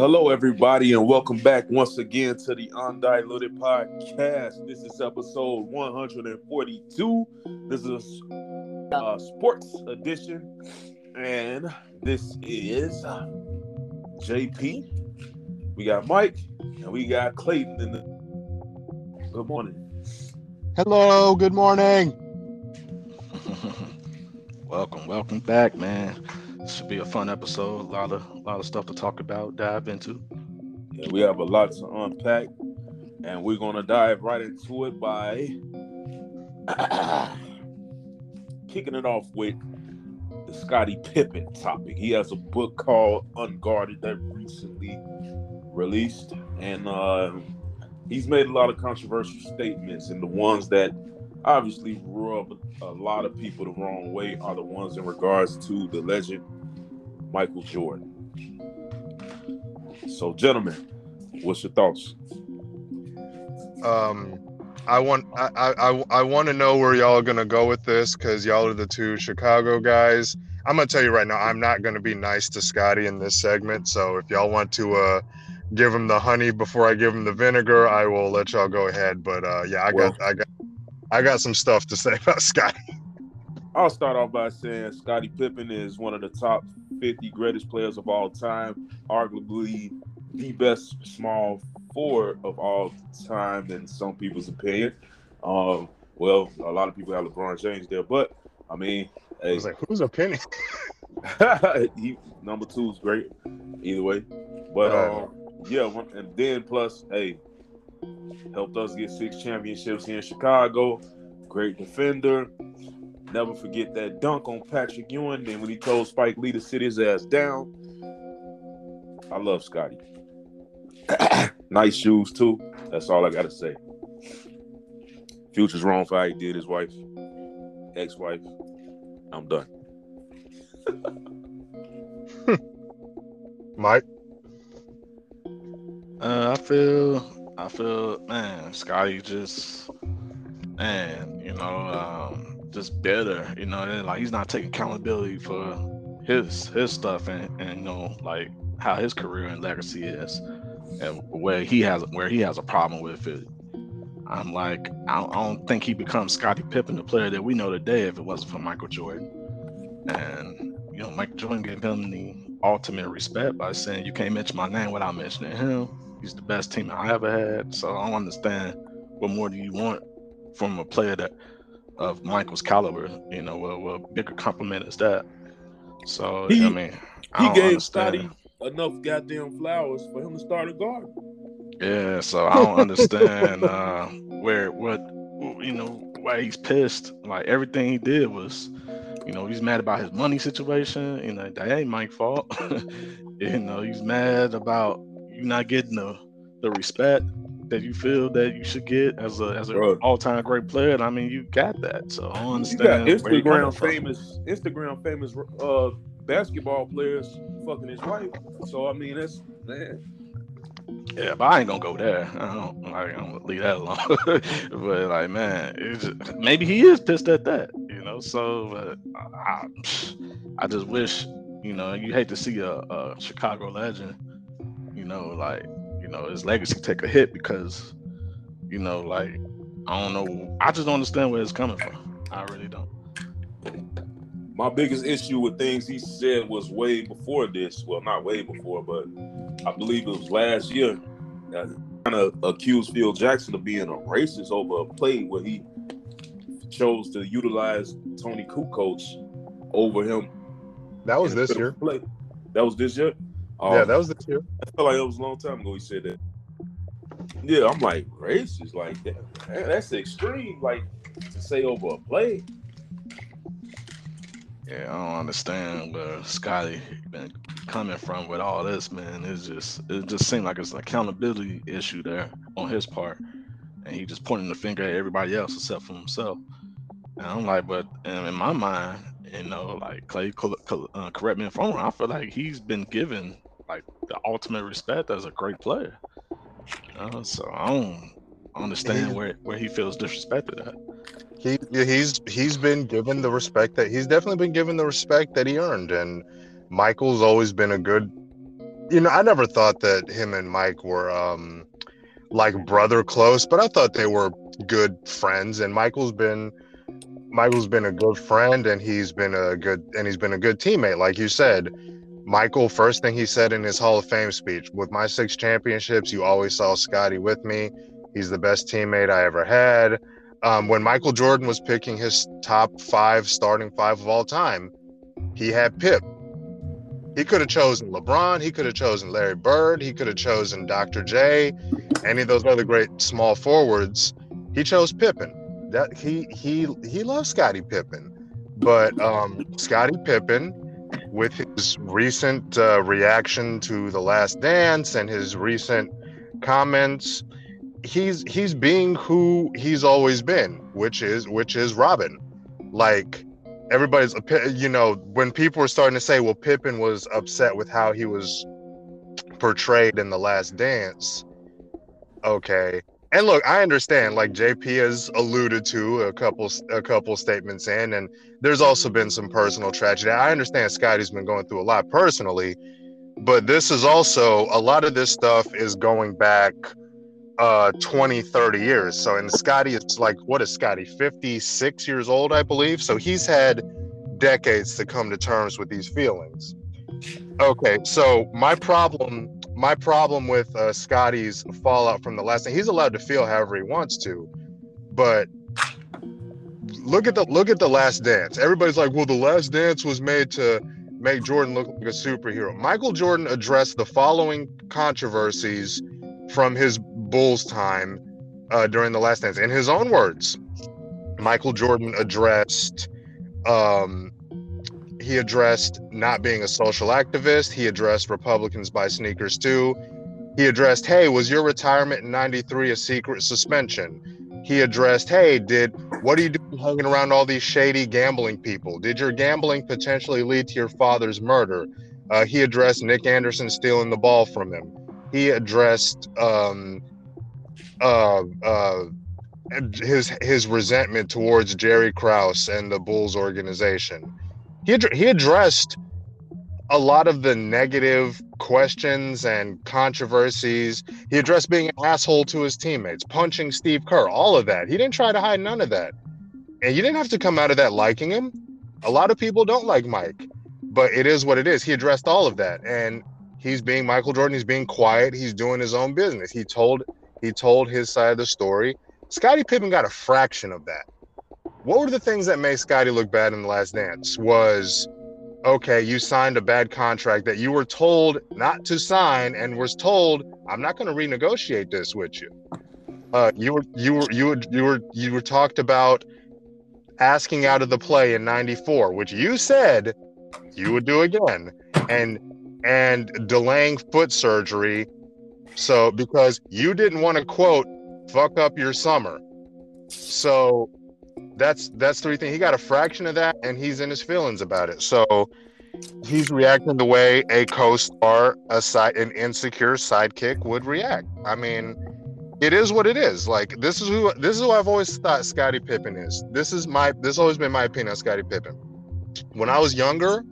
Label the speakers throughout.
Speaker 1: Hello, everybody, and welcome back once again to the Undiluted Podcast. This is episode 142. This is a uh, sports edition, and this is JP. We got Mike, and we got Clayton. In the good morning.
Speaker 2: Hello, good morning.
Speaker 3: welcome, welcome back, man. Be a fun episode. A lot of a lot of stuff to talk about, dive into.
Speaker 1: Yeah, we have a lot to unpack, and we're gonna dive right into it by kicking it off with the Scottie Pippen topic. He has a book called Unguarded that recently released, and uh, he's made a lot of controversial statements, and the ones that obviously rub a lot of people the wrong way are the ones in regards to the legend Michael Jordan. So, gentlemen, what's your thoughts?
Speaker 2: Um, I want I I I want to know where y'all are gonna go with this because y'all are the two Chicago guys. I'm gonna tell you right now, I'm not gonna be nice to Scottie in this segment. So if y'all want to uh give him the honey before I give him the vinegar, I will let y'all go ahead. But uh yeah, I got I got I got some stuff to say about Scottie.
Speaker 1: I'll start off by saying Scottie Pippen is one of the top 50 greatest players of all time, arguably the best small forward of all time in some people's opinion. Um, well, a lot of people have LeBron James there, but I mean,
Speaker 2: hey, I was like, whose opinion?
Speaker 1: he, number two is great, either way. But uh, um, yeah, and then plus, hey, helped us get six championships here in Chicago. Great defender. Never forget that dunk on Patrick Ewing. Then when he told Spike Lee to sit his ass down. I love Scottie. nice shoes too. That's all I gotta say. Future's wrong for how he did his wife, ex-wife. I'm done.
Speaker 2: Mike.
Speaker 3: Uh, I feel, I feel, man, Scottie just, man, you know, um, just better, you know, like he's not taking accountability for his his stuff and, and you know like how his career and legacy is and where he has where he has a problem with it. I'm like I don't, I don't think he becomes Scottie Pippen, the player that we know today, if it wasn't for Michael Jordan. And you know, Michael Jordan gave him the ultimate respect by saying you can't mention my name without mentioning him. He's the best team I ever had. So I don't understand what more do you want from a player that of Michael's caliber. You know, what, what bigger compliment is that? So he, I mean, I
Speaker 1: he gave Scottie enough goddamn flowers for him to start a garden.
Speaker 3: Yeah, so I don't understand uh, where what you know why he's pissed. Like everything he did was, you know, he's mad about his money situation. You know, that ain't Mike's fault. you know, he's mad about you not getting the the respect that you feel that you should get as a as an all time great player. And I mean, you got that. So I understand.
Speaker 1: You got Instagram famous Instagram famous uh, basketball players fucking his wife. So I mean, that's man.
Speaker 3: Yeah, but I ain't gonna go there. I don't. I am gonna leave that alone. but like, man, just, maybe he is pissed at that. You know. So I, I just wish. You know, you hate to see a, a Chicago legend. You know, like know his legacy take a hit because you know like I don't know I just don't understand where it's coming from. I really don't.
Speaker 1: My biggest issue with things he said was way before this. Well, not way before, but I believe it was last year. That kind of accused Phil Jackson of being a racist over a play where he chose to utilize Toni Kukoc over him.
Speaker 2: That was this year.
Speaker 1: Play. That was this year.
Speaker 2: Um, yeah, that was the year.
Speaker 1: I feel like it was a long time ago he said that. Yeah, I'm like racist, like that. Man, that's extreme, like to say over a play.
Speaker 3: Yeah, I don't understand where Scottie been coming from with all this, man. It's just it just seemed like it's an accountability issue there on his part, and he just pointing the finger at everybody else except for himself. And I'm like, but in my mind, you know, like Clay, uh, correct me if I'm wrong. I feel like he's been given like the ultimate respect as a great player. So I don't understand where, where he feels disrespected at.
Speaker 2: He he's he's been given the respect that he's definitely been given the respect that he earned, and Michael's always been a good you know, I never thought that him and Mike were um like brother close, but I thought they were good friends. And Michael's been Michael's been a good friend, and he's been a good and he's been a good teammate, like you said. Michael, first thing he said in his Hall of Fame speech, with my six championships, you always saw Scottie with me. He's the best teammate I ever had. Um, when Michael Jordan was picking his top five starting five of all time, he had Pip. He could have chosen LeBron. He could have chosen Larry Bird. He could have chosen Dr. J, any of those other great small forwards. He chose Pippen. That he he he loves Scottie Pippen, but um, Scottie Pippen, with his recent uh, reaction to The Last Dance and his recent comments, he's he's being who he's always been, which is which is Robin. Like everybody's you know when people were starting to say well Pippen was upset with how he was portrayed in the last dance okay and look i understand like jp has alluded to a couple a couple statements in and there's also been some personal tragedy. I understand scottie's been going through a lot personally but this is also a lot of this stuff is going back uh 20 30 years. So and scottie is like what is scottie 56 years old i believe? So he's had decades to come to terms with these feelings. Okay so my problem my problem with uh, scottie's fallout from the last thing he's allowed to feel however he wants to but look at the look at the last dance everybody's like well the last dance was made to make jordan look like a superhero michael jordan addressed the following controversies from his Bulls time uh, during the last dance. In his own words, Michael Jordan addressed um, he addressed not being a social activist. He addressed Republicans buy sneakers too. He addressed, hey, was your retirement in 93 a secret suspension? He addressed, hey, did what are you doing hanging around all these shady gambling people? Did your gambling potentially lead to your father's murder? Uh, he addressed Nick Anderson stealing the ball from him. He addressed um, uh, uh, his his resentment towards Jerry Krause and the Bulls organization. He ad- he addressed a lot of the negative questions and controversies. He addressed being an asshole to his teammates, punching Steve Kerr, all of that. He didn't try to hide none of that. And you didn't have to come out of that liking him. A lot of people don't like Mike, but it is what it is. He addressed all of that. And he's being Michael Jordan. He's being quiet. He's doing his own business. He told he told his side of the story. Scottie Pippen got a fraction of that. What were the things that made Scottie look bad in the last dance? Was okay, you signed a bad contract that you were told not to sign and was told, I'm not going to renegotiate this with you. Uh, you were you were you were you were you were talked about asking out of the play in 94 which you said you would do again and and delaying foot surgery so because you didn't want to quote fuck up your summer. So that's that's three things. He got a fraction of that and he's in his feelings about it. So he's reacting the way a co-star, a side an insecure sidekick would react. I mean, it is what it is. Like this is who this is who I've always thought Scottie Pippen is. This is my this has always been my opinion on Scottie Pippen. When I was younger,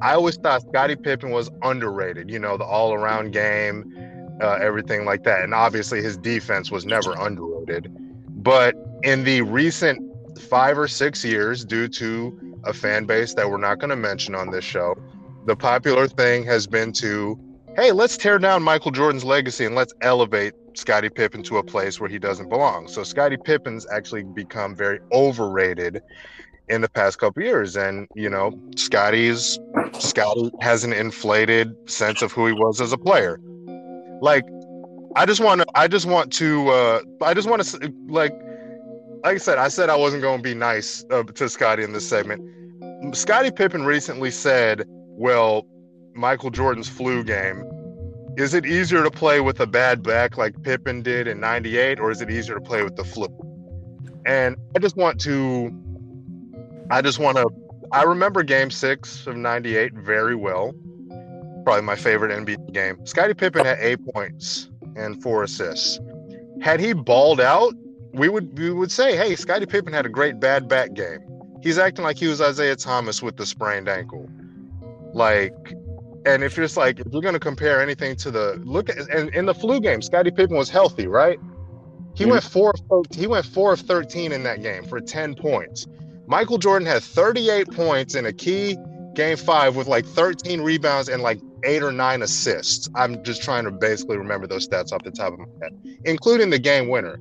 Speaker 2: I always thought Scottie Pippen was underrated. You know, the all-around game, uh, everything like that. And obviously, his defense was never underrated. But in the recent five or six years, due to a fan base that we're not going to mention on this show, the popular thing has been to, hey, let's tear down Michael Jordan's legacy and let's elevate Scottie Pippen to a place where he doesn't belong. So Scottie Pippen's actually become very overrated in the past couple years and you know Scottie's Scottie has an inflated sense of who he was as a player like, I just want to. I just want to. Uh, I just want to. Like, like I said, I said I wasn't going to be nice uh, to Scottie in this segment. Scottie Pippen recently said, "Well, Michael Jordan's flu game. Is it easier to play with a bad back like Pippen did in '98, or is it easier to play with the flu?" And I just want to. I just want to. I remember Game Six of '98 very well probably my favorite NBA game. Scottie Pippen had eight points and four assists. Had he balled out, we would we would say, hey, Scottie Pippen had a great bad back game. He's acting like he was Isiah Thomas with the sprained ankle. Like, and if it's like if you're going to compare anything to the look at and in the flu game, Scottie Pippen was healthy, right? He mm-hmm. went four. He went four of thirteen in that game for ten points. Michael Jordan had 38 points in a key game five with like 13 rebounds and like eight or nine assists. I'm just trying to basically remember those stats off the top of my head, including the game winner.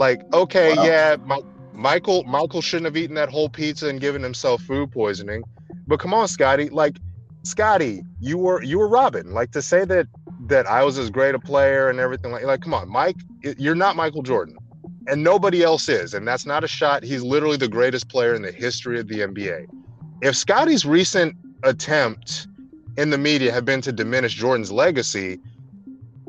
Speaker 2: Like, okay, wow. yeah, my, Michael Michael shouldn't have eaten that whole pizza and given himself food poisoning. But come on, Scottie, like Scottie, you were you were Robin. Like to say that that I was as great a player and everything like like come on, Mike, you're not Michael Jordan. And nobody else is. And that's not a shot. He's literally the greatest player in the history of the NBA. If Scottie's recent attempt in the media have been to diminish Jordan's legacy,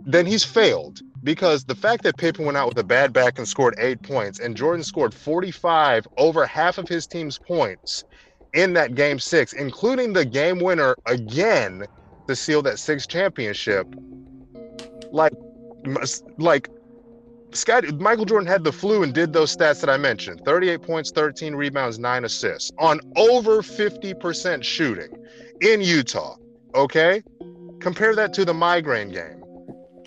Speaker 2: then he's failed because the fact that Pippen went out with a bad back and scored eight points, and Jordan scored 45 over half of his team's points in that game six, including the game winner again to seal that sixth championship. Like, like Scott Michael Jordan had the flu and did those stats that I mentioned 38 points, 13 rebounds, nine assists on over 50% shooting in Utah. Okay. Compare that to the migraine game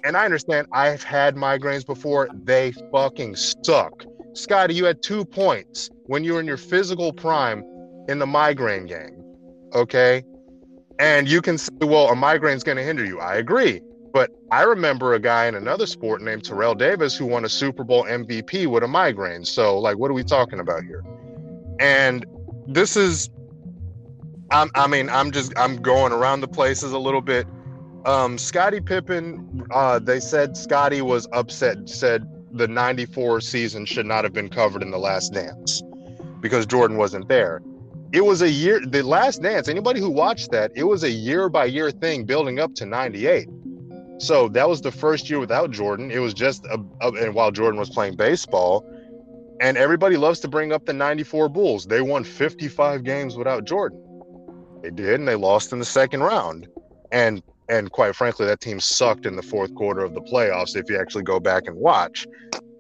Speaker 2: and I understand I've had migraines before. They fucking suck. Scottie, you had two points when you were in your physical prime in the migraine game. Okay. And you can say, well, a migraine's going to hinder you. I agree. But I remember a guy in another sport named Terrell Davis who won a Super Bowl MVP with a migraine. So, like, what are we talking about here? And this is, I'm, I mean, I'm just, I'm going around the places a little bit um, Scottie Pippen, uh, they said Scottie was upset, said the 94 season should not have been covered in the last dance because Jordan wasn't there. It was a year, the last dance, anybody who watched that, it was a year by year thing building up to 98. So that was the first year without Jordan. It was just, a, a, and while Jordan was playing baseball, and everybody loves to bring up the 94 Bulls. They won 55 games without Jordan. They did, and they lost in the second round. And and quite frankly, that team sucked in the fourth quarter of the playoffs if you actually go back and watch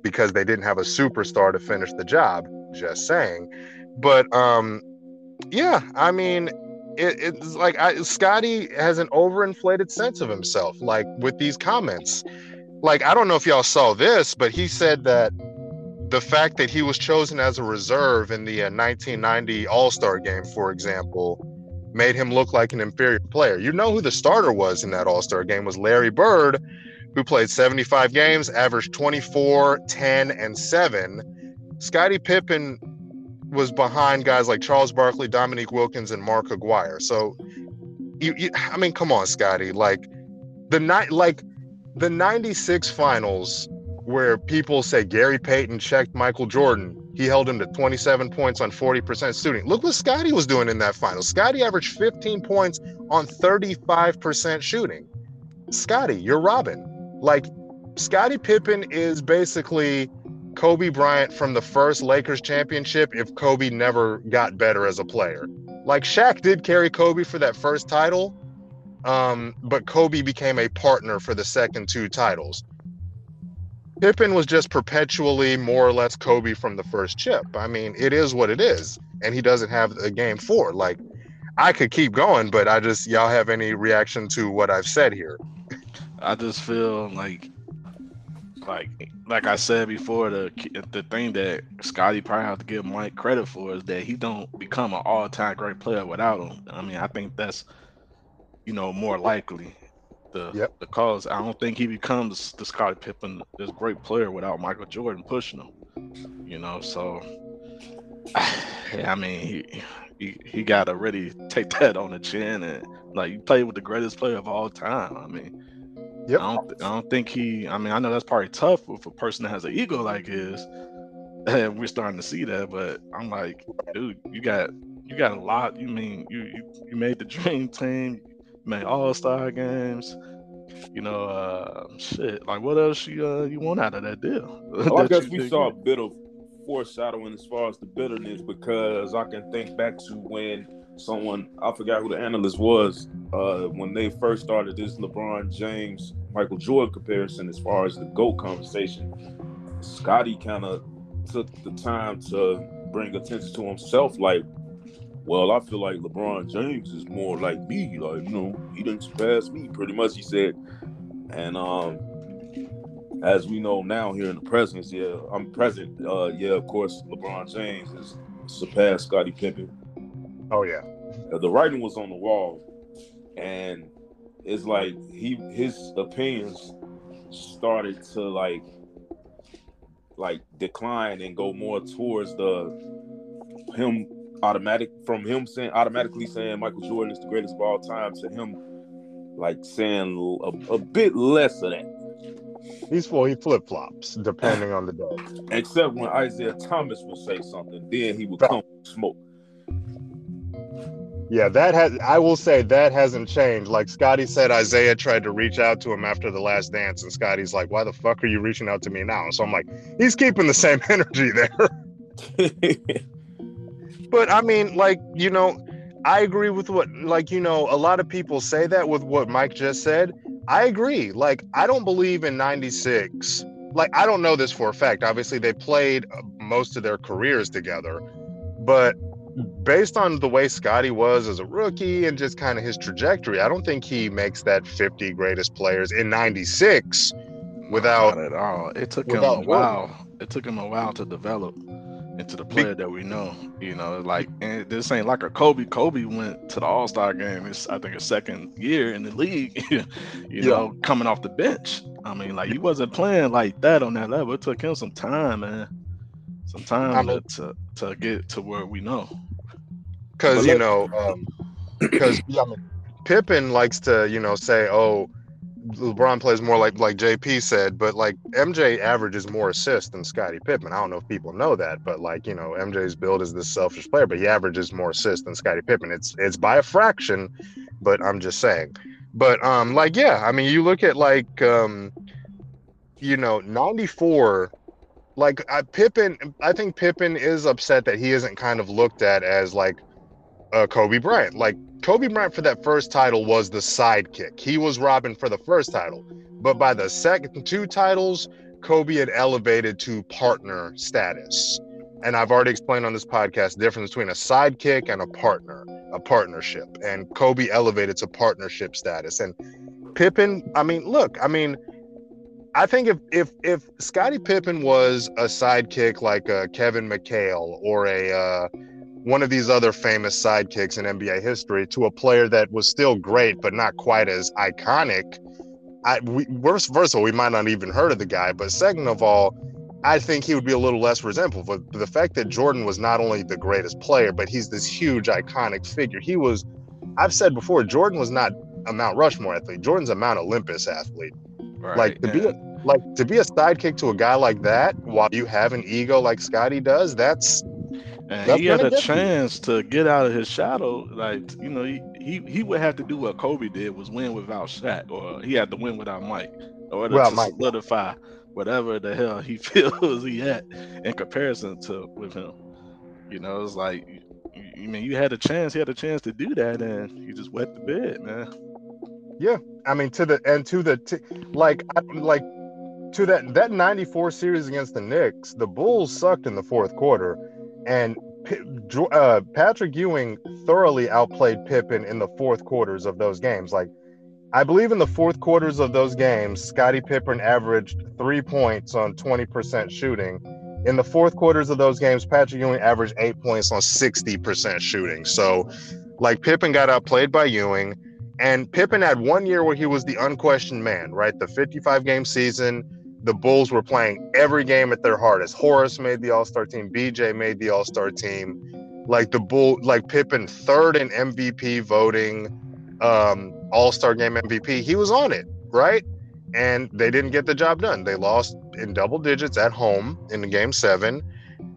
Speaker 2: because they didn't have a superstar to finish the job. Just saying. But um, yeah, I mean, it, it's like I, Scottie has an overinflated sense of himself, like with these comments. Like, I don't know if y'all saw this, but he said that the fact that he was chosen as a reserve in the uh, 1990 All Star game, for example, made him look like an inferior player. You know who the starter was in that All Star game was Larry Bird, who played 75 games, averaged 24, 10, and 7. Scottie Pippen was behind guys like Charles Barkley, Dominique Wilkins, and Mark Aguirre. So, you, you I mean, come on, Scottie. Like the night, like the '96 finals, where people say Gary Payton checked Michael Jordan he held him to 27 points on 40% shooting. Look what Scottie was doing in that final. Scottie averaged 15 points on 35% shooting. Scottie, you're Robin. Like, Scottie Pippen is basically Kobe Bryant from the first Lakers championship if Kobe never got better as a player. Like, Shaq did carry Kobe for that first title, um, but Kobe became a partner for the second two titles. Pippen was just perpetually more or less Kobe from the first chip. I mean, it is what it is, and he doesn't have a game four. Like, I could keep going, but I just y'all have any reaction to what I've said here?
Speaker 3: I just feel like, like, like I said before, the the thing that Scottie probably have to give Mike credit for is that he don't become an all time great player without him. I mean, I think that's you know more likely the yep. the cause. I don't think he becomes the Scottie Pippen, this great player, without Michael Jordan pushing him. You know, so I mean, he he, he got to really take that on the chin and like you play with the greatest player of all time. I mean, yep. I don't I don't think he. I mean, I know that's probably tough with a person that has an ego like his. And we're starting to see that, but I'm like, dude, you got you got a lot. You mean you you, you made the dream team man, All Star games. You know, uh, shit. Like, what else you uh, you want out of that deal?
Speaker 1: Well, I guess we saw a bit of foreshadowing as far as the bitterness because I can think back to when someone I forgot who the analyst was uh, when they first started this LeBron James Michael Jordan comparison as far as the GOAT conversation. Scottie kind of took the time to bring attention to himself, like well, I feel like LeBron James is more like me. Like, you know, he didn't surpass me pretty much, he said. And um as we know now here in the presence, yeah, I'm present. Uh yeah, of course, LeBron James has surpassed Scottie Pippen.
Speaker 2: Oh yeah.
Speaker 1: Uh, the writing was on the wall. And it's like he his opinions started to like like decline and go more towards the him automatic from him saying automatically saying Michael Jordan is the greatest of all time to him like saying a, a bit less of that.
Speaker 2: He's full. He flip flops depending on the day.
Speaker 1: Except when Isiah Thomas would say something, then he would come smoke.
Speaker 2: Yeah, that has. I will say that hasn't changed. Like Scottie said, Isiah tried to reach out to him after the last dance, and Scottie's like, "Why the fuck are you reaching out to me now?" So I'm like, he's keeping the same energy there. but I mean, like you know, I agree with what like you know a lot of people say that with what Mike just said. I agree. Like I don't believe in 96. Like I don't know this for a fact. Obviously they played uh, most of their careers together. But based on the way Scottie was as a rookie and just kind of his trajectory, I don't think he makes that 50 greatest players in 96 without
Speaker 3: Not at all. It took him a while. It took him a while to develop into the player that we know. Mm-hmm. You know, like and this ain't like a Kobe. Kobe went to the All Star game. It's I think a second year in the league. you
Speaker 2: Yeah.
Speaker 3: know, coming off the bench. I mean, like he wasn't playing like that on that level. It took him some time, man. Some time to, to to get to where we know.
Speaker 2: because you know um, because yeah, I mean, Pippen likes to you know say oh LeBron plays more like like JP said, but like MJ averages more assists than Scottie Pippen. I don't know if people know that, but like you know MJ's build is this selfish player, but he averages more assists than Scottie Pippen. It's it's by a fraction, but I'm just saying. But um like yeah, I mean you look at like um you know 94 like I, Pippen I think Pippen is upset that he isn't kind of looked at as like uh, Kobe Bryant. Like Kobe Bryant for that first title was the sidekick. He was Robin for the first title, but by the second two titles, Kobe had elevated to partner status. And I've already explained on this podcast the difference between a sidekick and a partner, a partnership. And Kobe elevated to partnership status. And Pippen, I mean, look, I mean, I think if if if Scottie Pippen was a sidekick like a Kevin McHale or a uh, one of these other famous sidekicks in NBA history to a player that was still great but not quite as iconic, I we first, first of all we might not even heard of the guy, but second of all, I think he would be a little less resentful. But the fact that Jordan was not only the greatest player, but he's this huge iconic figure. He was, I've said before, Jordan was not a Mount Rushmore athlete. Jordan's a Mount Olympus athlete.
Speaker 3: Right.
Speaker 2: Like to be a, like to be a sidekick to a guy like that while you have an ego like Scottie does, that's
Speaker 3: And he had a chance to get out of his shadow. Like, you know, he, he, he would have to do what Kobe did was win without Shaq, or he had to win without Mike, order to
Speaker 2: Mike.
Speaker 3: solidify whatever the hell he feels he had in comparison to with him. You know, it's like you- you mean you had a chance, he had a chance to do that, and you just wet the bed, man.
Speaker 2: Yeah, I mean to the and to the t- like I- like to that that 94 series against the Knicks, the Bulls sucked in the fourth quarter and uh, Patrick Ewing thoroughly outplayed Pippen in the fourth quarters of those games. Like I believe in the fourth quarters of those games, Scottie Pippen averaged 3 points on 20% shooting. In the fourth quarters of those games, Patrick Ewing averaged 8 points on 60% shooting. So like Pippen got outplayed by Ewing and Pippen had one year where he was the unquestioned man, right? The 55 game season, the Bulls were playing every game at their hardest. Horace made the All Star team, BJ made the All Star team. Like the Bull, like Pippen, third in MVP voting, um, All Star game MVP. He was on it, right? And they didn't get the job done. They lost in double digits at home in the game seven.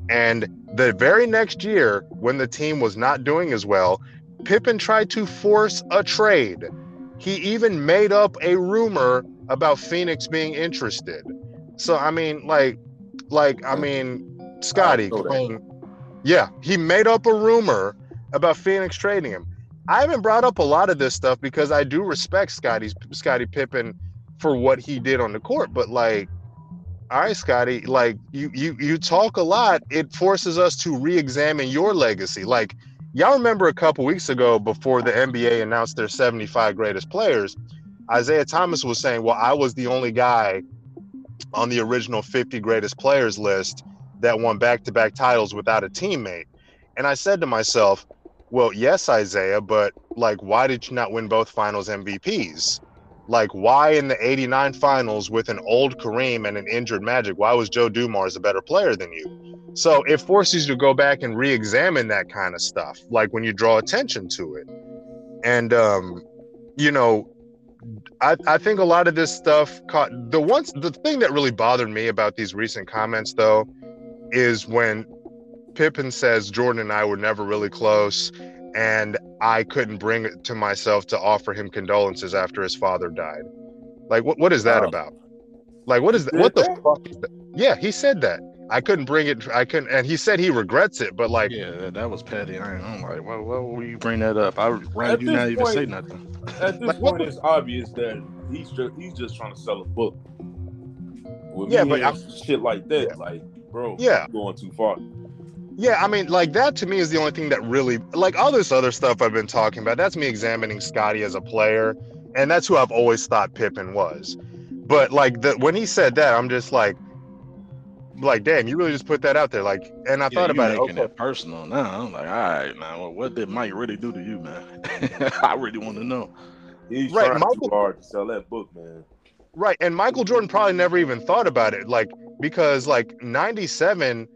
Speaker 2: And the very next year, when the team was not doing as well, Pippen tried to force a trade. He even made up a rumor about Phoenix being interested. So I mean, like, like I mean, Scottie,
Speaker 1: know
Speaker 2: um, yeah, he made up a rumor about Phoenix trading him. I haven't brought up a lot of this stuff because I do respect Scottie's Scottie Pippen for what he did on the court, but like, all right, Scottie, like you you you talk a lot. It forces us to re-examine your legacy. Like y'all remember a couple weeks ago before the NBA announced their 75 greatest players, Isiah Thomas was saying, Well, I was the only guy on the original 50 greatest players list that won back to back titles without a teammate. And I said to myself, Well, yes, Isiah, but like, why did you not win both finals MVPs? Like, why in the 89 finals with an old Kareem and an injured Magic, why was Joe Dumars a better player than you? So it forces you to go back and re examine that kind of stuff, like when you draw attention to it. And, um, you know, I, I think a lot of this stuff caught the ones the thing that really bothered me about these recent comments though is when Pippen says Jordan and I were never really close and I couldn't bring it to myself to offer him condolences after his father died. Like what what is that
Speaker 1: Wow.
Speaker 2: about? Like what is that? What the fuck is that? Yeah, he said that. I couldn't bring it I couldn't and he said he regrets it, but like
Speaker 3: Yeah, that, that was petty. I ain't, I'm like, why, why would you bring that up? I rather
Speaker 1: At
Speaker 3: you
Speaker 1: this
Speaker 3: not even say nothing.
Speaker 1: At this
Speaker 2: Like, what
Speaker 1: point, it's obvious that he's just he's just trying to sell a book. With
Speaker 2: Yeah,
Speaker 1: me
Speaker 2: but
Speaker 1: hearing shit like that,
Speaker 2: Yeah.
Speaker 1: like, bro,
Speaker 2: Yeah.
Speaker 1: you're going too far.
Speaker 2: Yeah, I mean, like that to me is the only thing that really, like all this other stuff I've been talking about. That's me examining Scottie as a player, and that's who I've always thought Pippen was. But like the when he said that, I'm just like, like, damn, you really just put that out there. Like, and I
Speaker 3: Yeah,
Speaker 2: thought about it.
Speaker 3: making
Speaker 2: Okay,
Speaker 3: it personal now. I'm like, all right, now well, what did Mike really do to you, man? I really want to know.
Speaker 1: He's
Speaker 2: Right,
Speaker 1: trying
Speaker 2: Michael-
Speaker 1: too hard to sell that book, man.
Speaker 2: right, and Michael Jordan probably never even thought about it, like because like '97,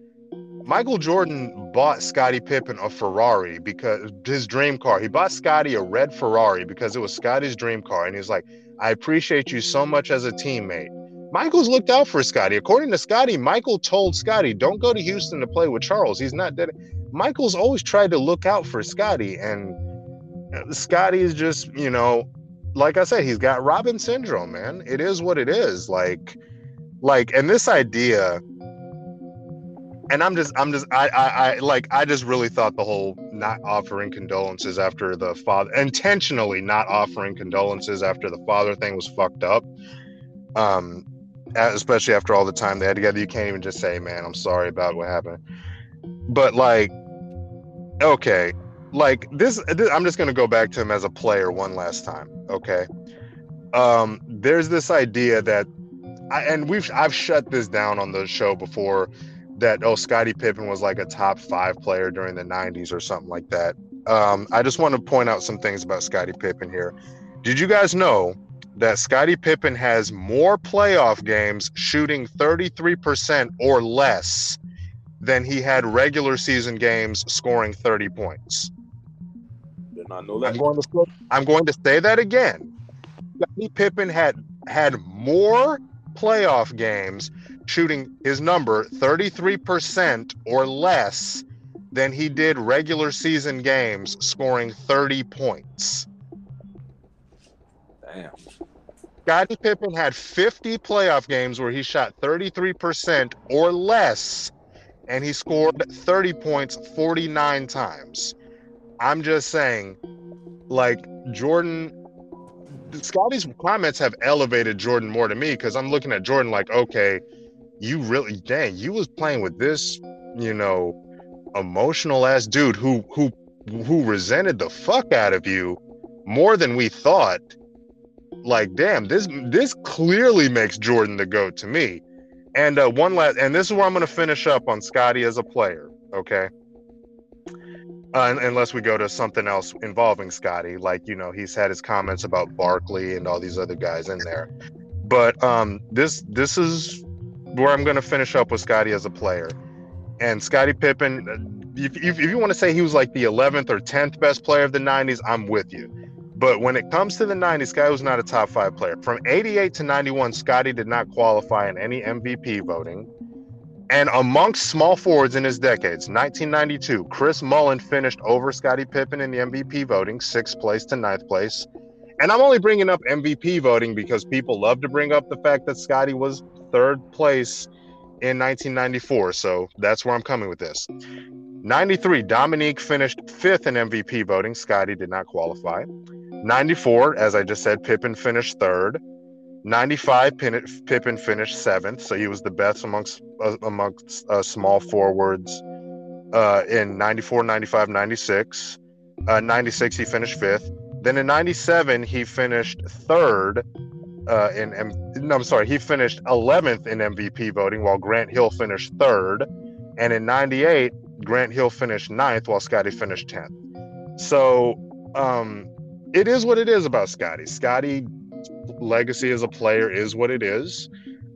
Speaker 2: Michael Jordan bought Scottie Pippen a Ferrari because his dream car. He bought Scottie a red Ferrari because it was Scottie's dream car, and he was like, "I appreciate you so much as a teammate." Michael's looked out for Scottie. According to Scottie, Michael told Scottie, "Don't go to Houston to play with Charles. He's not dead." Michael's always tried to look out for Scottie, and uh, Scottie is just, you know, like I said, he's got Robin syndrome, man. It is what it is. Like, like, and this idea and I'm just, I'm just, I, I, I, like, I just really thought the whole not offering condolences after the father, intentionally not offering condolences after the father thing was fucked up. Um, especially after all the time they had together, you can't even just say, "Man, I'm sorry about what happened." But like, okay, like this, this I'm just gonna go back to him as a player one last time. Okay, um, there's this idea that, I, and we've, I've shut this down on the show before that oh Scottie Pippen was like a top five player during the 90s or something like that. Um, I just want to point out some things about Scottie Pippen here. Did you guys know that Scottie Pippen has more playoff games shooting 33% or less than he had regular season games scoring 30 points?
Speaker 1: Did not know
Speaker 2: I'm
Speaker 1: that.
Speaker 2: going to say, I'm going to say that again. Scottie Pippen had had more playoff games shooting his number 33% or less than he did regular season games scoring 30 points.
Speaker 1: Damn.
Speaker 2: Scottie Pippen had 50 playoff games where he shot 33% or less and he scored 30 points 49 times. I'm just saying, like, Jordan, Scottie's comments have elevated Jordan more to me because I'm looking at Jordan like, okay, you really, dang, you was playing with this, you know, emotional ass dude who, who, who resented the fuck out of you more than we thought like damn this this clearly makes jordan the goat to me. And uh, one last and this is where i'm going to finish up on scottie as a player okay? Uh, unless we go to something else involving scottie like you know he's had his comments about barkley and all these other guys in there. But um this this is where i'm going to finish up with scottie as a player. And scottie pippen uh, if, if, if you want to say he was like the 11th or 10th best player of the 90s i'm with you but when it comes to the 90s, Scottie was not a top five player. From 88 to 91, Scottie did not qualify in any MVP voting. And amongst small forwards in his decades, 1992, Chris Mullin finished over Scottie Pippen in the MVP voting, sixth place to ninth place. And I'm only bringing up MVP voting because people love to bring up the fact that Scottie was third place in 1994. So that's where I'm coming with this. 93, Dominique finished fifth in MVP voting. Scottie did not qualify. 94, as I just said, Pippen finished third. 95, Pin- Pippen finished seventh, so he was the best amongst uh, amongst uh, small forwards uh, in 94, 95, 96. Uh, 96, he finished fifth. Then in 97, he finished third. Uh, in M- no, I'm sorry, he finished 11th in MVP voting, while Grant Hill finished third. And in 98, Grant Hill finished ninth, while Scottie finished 10th. So um, it is what it is about Scottie. Scottie legacy as a player is what it is.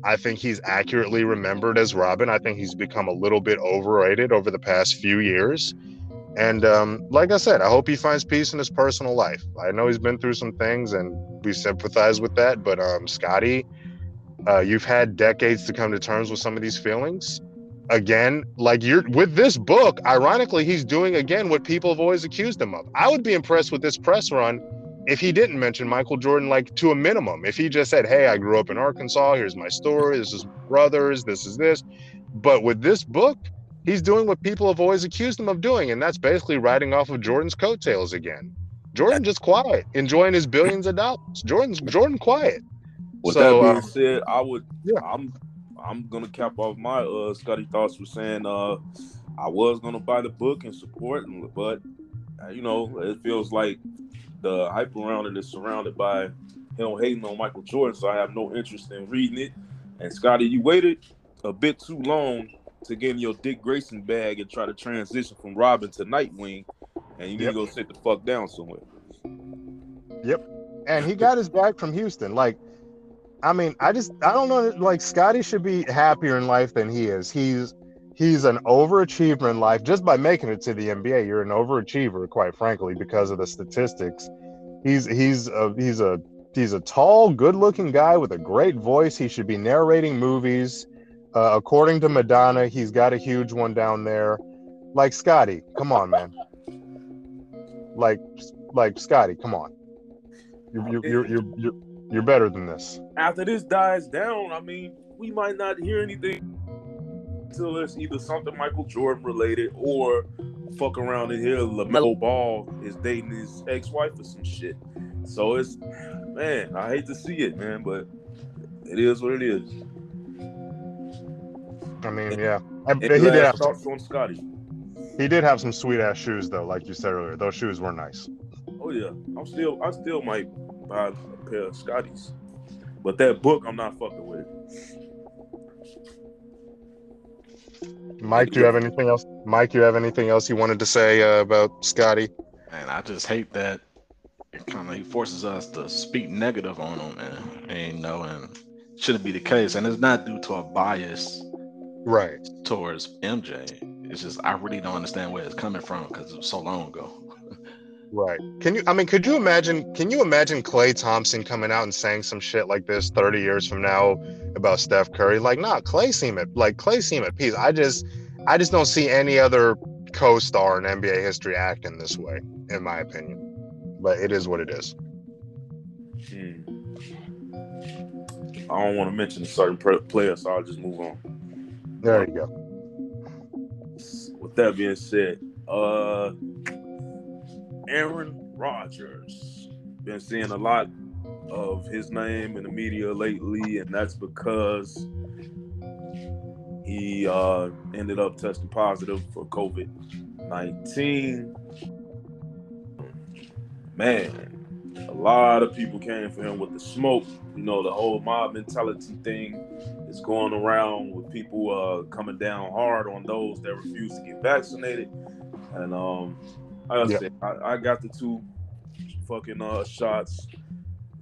Speaker 2: I think he's accurately remembered as Robin. I think he's become a little bit overrated over the past few years. And um, like I said, I hope he finds peace in his personal life. I know he's been through some things and we sympathize with that. But um, Scottie, uh, you've had decades to come to terms with some of these feelings. Again, like you're with this book, ironically, he's doing again what people have always accused him of. I would be impressed with this press run if he didn't mention Michael Jordan, like to a minimum, if he just said, Hey, I grew up in Arkansas, here's my story, this is brothers, this is this. But with this book, he's doing what people have always accused him of doing, and that's basically riding off of Jordan's coattails again. Jordan just quiet, enjoying his billions of dollars. Jordan's Jordan quiet.
Speaker 1: With
Speaker 2: So,
Speaker 1: that being
Speaker 2: uh,
Speaker 1: said, I would
Speaker 2: yeah.
Speaker 1: I'm I'm gonna cap off my uh Scottie thoughts with saying uh I was gonna buy the book and support but uh, you know, it feels like the hype around it is surrounded by him hating on Michael Jordan, so I have no interest in reading it. And Scottie, you waited a bit too long to get in your Dick Grayson bag and try to transition from Robin to Nightwing, and you need
Speaker 2: Yep.
Speaker 1: to go sit the fuck down somewhere. Yep.
Speaker 2: And he got his bag from Houston. Like, I mean, I just I don't know. Like, Scottie should be happier in life than he is. He's he's an overachiever in life just by making it to the NBA. You're an overachiever, quite frankly, because of the statistics. He's he's a he's a he's a tall, good-looking guy with a great voice. He should be narrating movies. Uh, according to Madonna, he's got a huge one down there. Like Scottie, come on, man. Like like Scottie, come on. You're you're you're you're, you're, you're better than this.
Speaker 1: after this dies down, I mean, we might not hear anything until it's either something Michael Jordan related or fuck around and hear LaMelo Ball is dating his ex-wife or some shit. So it's man, I hate to see it, man, but it is what it is.
Speaker 2: I mean, yeah.
Speaker 1: Any
Speaker 2: he did have
Speaker 1: thoughts on Scottie?
Speaker 2: he did have some sweet ass shoes though, like you said earlier. Those shoes were nice.
Speaker 1: Oh yeah, I'm still, I still might buy a pair of Scotties, but that book I'm not fucking with.
Speaker 2: Mike, do you have anything else? Mike, you have anything else you wanted to say uh, about Scottie?
Speaker 3: And I just hate that it kind of he forces us to speak negative on him, man. And you know, and shouldn't be the case. And it's not due to a bias
Speaker 2: Right.
Speaker 3: towards MJ. It's just I really don't understand where it's coming from because it was so long ago.
Speaker 2: Right. Can you? I mean, could you imagine? Can you imagine Klay Thompson coming out and saying some shit like this 30 years from now about Steph Curry? Like, nah, Clay seem at like Clay seem at peace. I just, I just don't see any other co-star in NBA history acting this way, in my opinion. But it is what it is.
Speaker 1: Hmm. I don't want to mention a certain player, so I'll just move on.
Speaker 2: There you go.
Speaker 1: With that being said, uh, Aaron Rodgers been seeing a lot of his name in the media lately, and that's because he uh, ended up testing positive for COVID nineteen. Man, a lot of people came for him with the smoke. You know, the whole mob mentality thing is going around with people uh, coming down hard on those that refuse to get vaccinated. And um, I
Speaker 2: Yeah.
Speaker 1: said, I, I got the two fucking uh, shots.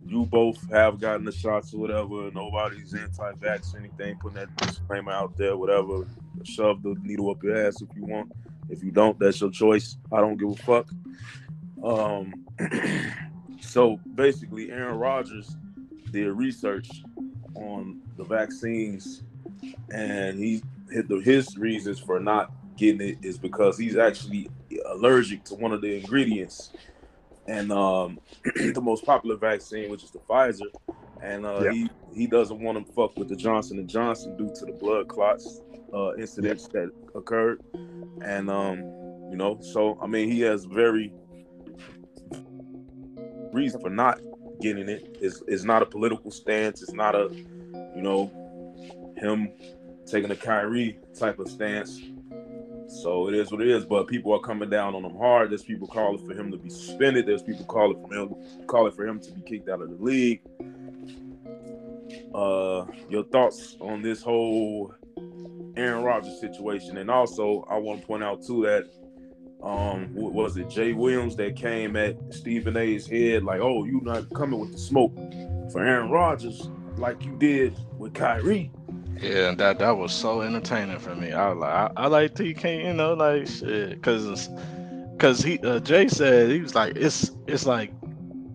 Speaker 1: You both have gotten the shots or whatever. Nobody's anti-vax or anything. Putting that disclaimer out there, whatever. Shove the needle up your ass if you want. If you don't, that's your choice. I don't give a fuck. Um, so basically, Aaron Rodgers did research on the vaccines, and he hit the, his reasons for not getting it is because he's actually allergic to one of the ingredients, and um, the most popular vaccine, which is the Pfizer, and uh, he he doesn't want to fuck with the Johnson and Johnson due to the blood clots uh, incidents that occurred, and um, you know, so I mean, he has very reason for not getting it. Is is not a political stance. It's not a, you know, him taking a Kyrie type of stance. So it is what it is. But people are coming down on him hard. There's people calling for him to be suspended. There's people calling for him calling for him to be kicked out of the league. Uh, your thoughts on this whole Aaron Rodgers situation, and also I want to point out too that um, what was it Jay Williams that came at Stephen A's head like, "Oh, you not coming with the smoke for Aaron Rodgers like you did with Kyrie."
Speaker 3: Yeah, that that was so entertaining for me. I like I, I like TK, you know, like shit, because because he uh, Jay said he was like it's it's like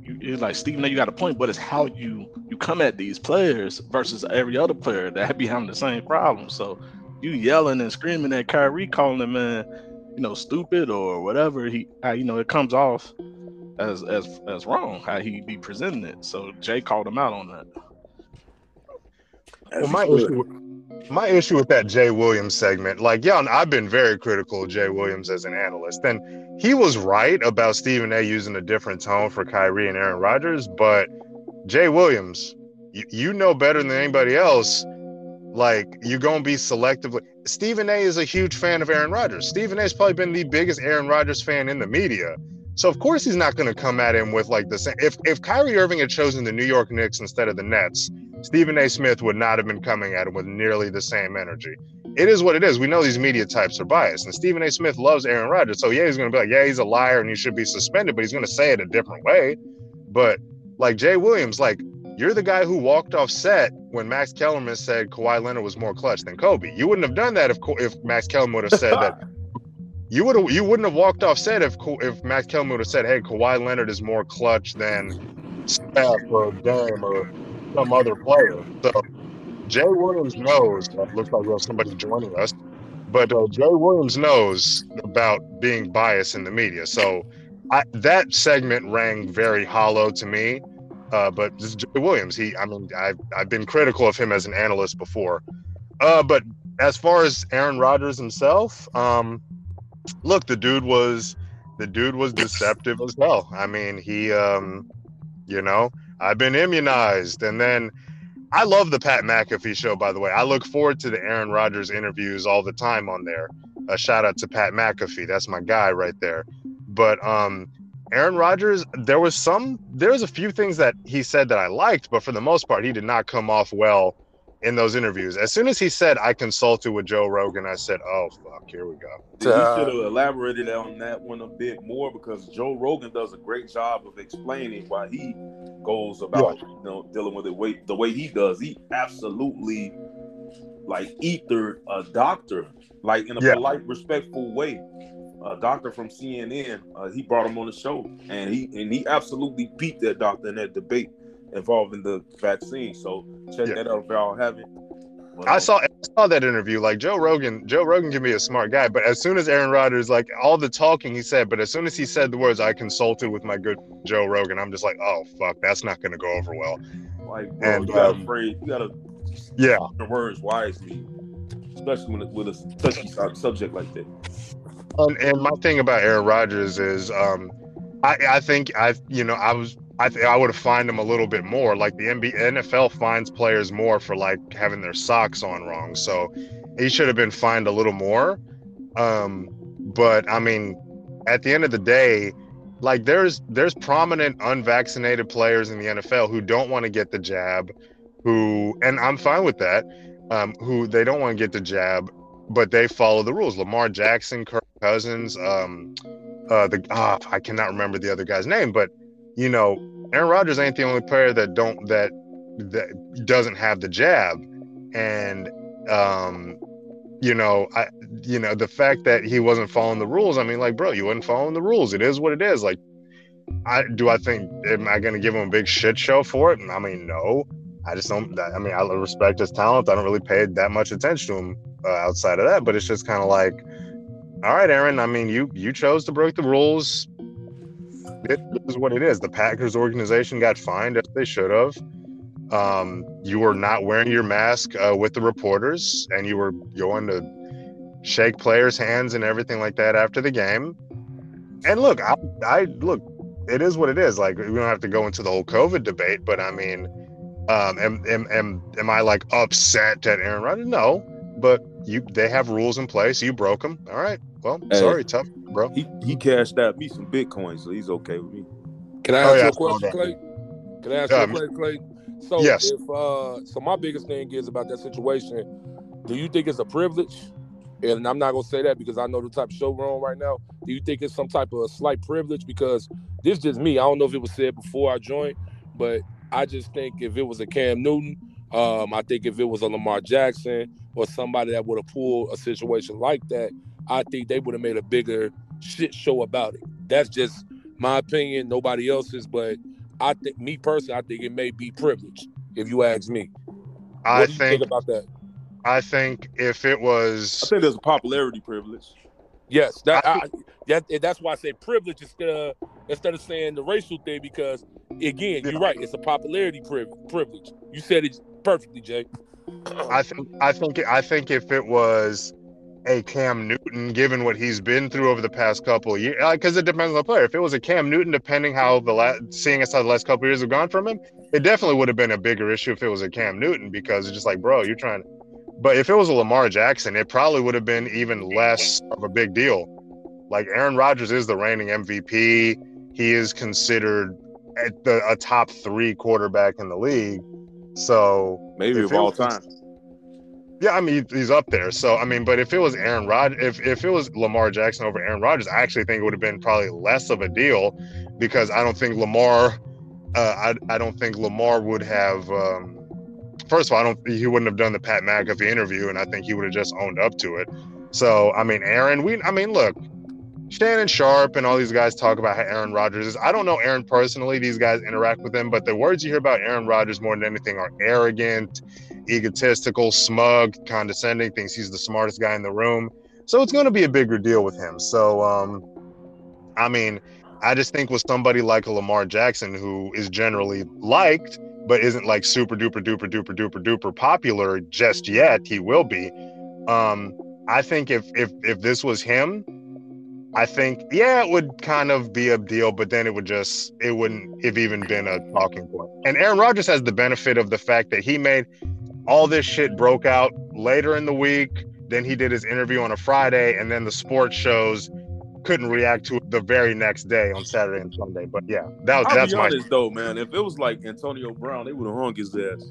Speaker 3: it's like Stephen, you got a point, but it's how you you come at these players versus every other player that be having the same problem. So you yelling and screaming at Kyrie, calling him man, you know, stupid or whatever. He, how, you know, it comes off as as as wrong how he be presenting it. So Jay called him out on that.
Speaker 2: Well, my issue, my issue with that Jay Williams segment, like, yeah, I've been very critical of Jay Williams as an analyst, and he was right about Stephen A. using a different tone for Kyrie and Aaron Rodgers, but Jay Williams, you, you know better than anybody else. Like, you're gonna be selectively. Stephen A. is a huge fan of Aaron Rodgers. Stephen A. has probably been the biggest Aaron Rodgers fan in the media. So of course he's not going to come at him with like the same. If if Kyrie Irving had chosen the New York Knicks instead of the Nets, Stephen A. Smith would not have been coming at him with nearly the same energy. It is what it is. We know these media types are biased, and Stephen A. Smith loves Aaron Rodgers. So yeah, he's going to be like, yeah, he's a liar and he should be suspended, but he's going to say it a different way. But like Jay Williams, like you're the guy who walked off set when Max Kellerman said Kawhi Leonard was more clutch than Kobe. You wouldn't have done that if if Max Kellerman would have said that. You would have you wouldn't have walked off set if if Max Kellerman would have said, "Hey, Kawhi Leonard is more clutch than Steph or Dame or some other player." So Jay Williams knows. Uh, looks like we have somebody joining us, but uh, Jay Williams knows about being biased in the media. So I, that segment rang very hollow to me. Uh, but this is Jay Williams. He, I mean, I've I've been critical of him as an analyst before. Uh, but as far as Aaron Rodgers himself, um, look, the dude was the dude was deceptive as hell. I mean, he um, you know, I've been immunized. And then I love the Pat McAfee show, by the way. I look forward to the Aaron Rodgers interviews all the time on there. A shout out to Pat McAfee. That's my guy right there. But um Aaron Rodgers, there was some there was a few things that he said that I liked, but for the most part, he did not come off well in those interviews. As soon as he said I consulted with Joe Rogan, I said, "Oh fuck, here we go."
Speaker 1: He should have elaborated on that one a bit more because Joe Rogan does a great job of explaining why he goes about yeah. you know dealing with it way, the way he does. He absolutely like ethered a doctor, like in a yeah. polite, respectful way. A doctor from CNN, uh, he brought him on the show, and he and he absolutely beat that doctor in that debate involving the vaccine. So check yeah. that out if y'all haven't.
Speaker 2: Well, I saw I saw that interview. Like Joe Rogan, Joe Rogan can be a smart guy, but as soon as Aaron Rodgers, like all the talking he said, but as soon as he said the words, I consulted with my good Joe Rogan. I'm just like, oh fuck, that's not going to go over well.
Speaker 1: Like, bro, and, you gotta um, phrase, you gotta
Speaker 2: yeah
Speaker 1: the words wisely, especially when with a touchy subject like that.
Speaker 2: And, and my thing about Aaron Rodgers is, um, I I think I you know I was I think I would have fined him a little bit more. Like the NBA, NFL fines players more for like having their socks on wrong. So he should have been fined a little more. Um, but I mean, at the end of the day, like there's there's prominent unvaccinated players in the NFL who don't want to get the jab, who and I'm fine with that. Um, who they don't want to get the jab, but they follow the rules. Lamar Jackson, Kirk Cousins, um, uh, the ah, I cannot remember the other guy's name, but you know, Aaron Rodgers ain't the only player that don't that that doesn't have the jab, and um, you know, I you know the fact that he wasn't following the rules. I mean, like, bro, you wasn't following the rules. It is what it is. Like, I do I think am I going to give him a big shit show for it? I mean, no. I just don't. I mean, I respect his talent. I don't really pay that much attention to him uh, outside of that. But it's just kind of like, all right, Aaron. I mean, you you chose to break the rules it is what it is. The Packers organization got fined as they should have. Um, you were not wearing your mask uh, with the reporters, and you were going to shake players' hands and everything like that after the game. And look, I, I look, it is what it is. Like we don't have to go into the whole COVID debate, but I mean, um, am am am, am I like upset at Aaron Rodgers? No, but you they have rules in place. You broke them. All right. Well,
Speaker 1: Hey.
Speaker 2: sorry, tough, bro.
Speaker 1: He he cashed out me some bitcoins, so he's okay with me.
Speaker 4: Can I
Speaker 2: Oh,
Speaker 4: ask
Speaker 2: yeah,
Speaker 4: you
Speaker 2: I
Speaker 4: a
Speaker 2: saw
Speaker 4: question,
Speaker 2: that.
Speaker 4: Clay? Can I ask
Speaker 2: Um,
Speaker 4: you a question, Clay? So
Speaker 2: yes.
Speaker 4: if uh so my biggest thing is about that situation, do you think it's a privilege? And I'm not gonna say that because I know the type of show we're on right now. Do you think it's some type of slight privilege? Because this is just me. I don't know if it was said before I joined, but I just think if it was a Cam Newton, um, I think if it was a Lamar Jackson or somebody that would have pulled a situation like that, I think they would have made a bigger shit show about it. That's just my opinion, nobody else's, but I think me personally, I think it may be privilege, if you ask me.
Speaker 2: I
Speaker 4: what do you
Speaker 2: think
Speaker 4: think about that?
Speaker 2: I think if it was
Speaker 1: I
Speaker 2: was
Speaker 1: think there's a popularity privilege.
Speaker 4: Yes, that,
Speaker 2: I
Speaker 4: I, that that's why I say privilege instead of instead of saying the racial thing because again, you're right. It's a popularity priv- privilege. You said it perfectly, Jay.
Speaker 2: I think I think I think if it was a Cam Newton, given what he's been through over the past couple years, because uh, it depends on the player. If it was a Cam Newton, depending how the last, seeing as how the last couple years have gone from him, it definitely would have been a bigger issue if it was a Cam Newton because it's just like, bro, you're trying. But if it was a Lamar Jackson, it probably would have been even less of a big deal. Like Aaron Rodgers is the reigning MVP. He is considered at the, a top three quarterback in the league. So
Speaker 1: Maybe of all
Speaker 2: was-
Speaker 1: time.
Speaker 2: yeah, I mean he's up there. So I mean, but if it was Aaron Rod, if if it was Lamar Jackson over Aaron Rodgers, I actually think it would have been probably less of a deal because I don't think Lamar, uh, I I don't think Lamar would have. Um, first of all, I don't. He wouldn't have done the Pat McAfee interview, and I think he would have just owned up to it. So I mean, Aaron, we, I mean, look. Shannon Sharp and all these guys talk about how Aaron Rodgers is. I don't know Aaron personally. These guys interact with him, but the words you hear about Aaron Rodgers more than anything are arrogant, egotistical, smug, condescending, thinks he's the smartest guy in the room. So it's going to be a bigger deal with him. So, um, I mean, I just think with somebody like a Lamar Jackson, who is generally liked, but isn't like super duper duper duper duper duper popular just yet, he will be. Um, I think if if if this was him, I think yeah, it would kind of be a deal, but then it would just it wouldn't have even been a talking point. And Aaron Rodgers has the benefit of the fact that he made all this shit broke out later in the week. Then he did his interview on a Friday, and then the sports shows couldn't react to it the very next day on Saturday and Sunday. But yeah, that was
Speaker 1: I'll
Speaker 2: that's
Speaker 1: be
Speaker 2: my
Speaker 1: honest though, man. If it was like Antonio Brown, they would have hung his ass.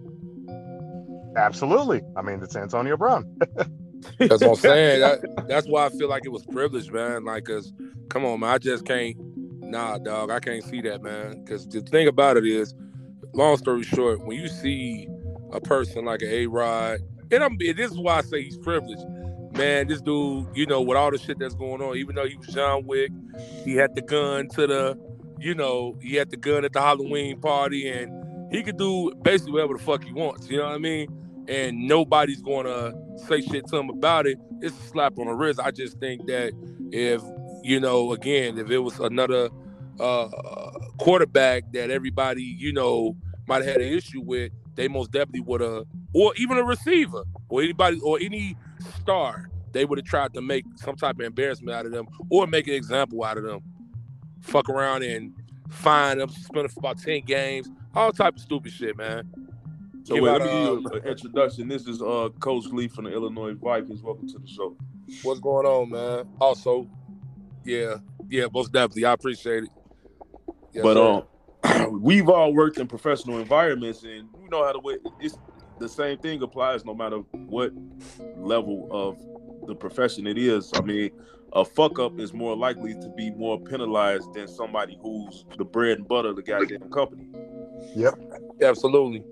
Speaker 2: absolutely. I mean, it's Antonio Brown.
Speaker 4: That's what I'm saying. That, that's why I feel like it was privileged, man. Like, cause come on, man, I just can't. Nah, dog, I can't see that, man. Cause the thing about it is, long story short, when you see a person like an A Rod, and I'm this is why I say he's privileged. Man, this dude, you know, with all the shit that's going on, even though he was John Wick, he had the gun to the, you know, he had the gun at the Halloween party, and he could do basically whatever the fuck he wants. You know what I mean? And nobody's gonna say shit to him about it. It's a slap on the wrist. I just think that if you know, again, if it was another uh, quarterback that everybody you know might have had an issue with, they most definitely would have, or even a receiver, or anybody, or any star, they would have tried to make some type of embarrassment out of them, or make an example out of them. Fuck around and fine them, suspend them for about ten games, all type of stupid shit, man.
Speaker 1: So
Speaker 4: Give
Speaker 1: wait,
Speaker 4: out,
Speaker 1: let me give you
Speaker 4: uh,
Speaker 1: an introduction. This is uh Coach Lee from the Illinois Vikings. Welcome to the show.
Speaker 4: What's going on, man? Also, yeah, yeah, most definitely. I appreciate it. Yes,
Speaker 1: but
Speaker 4: sir.
Speaker 1: um, we've all worked in professional environments, and you know how to wait. It's the same thing applies no matter what level of the profession it is. I mean, a fuck up is more likely to be more penalized than somebody who's the bread and butter of the goddamn company.
Speaker 4: Yep, absolutely.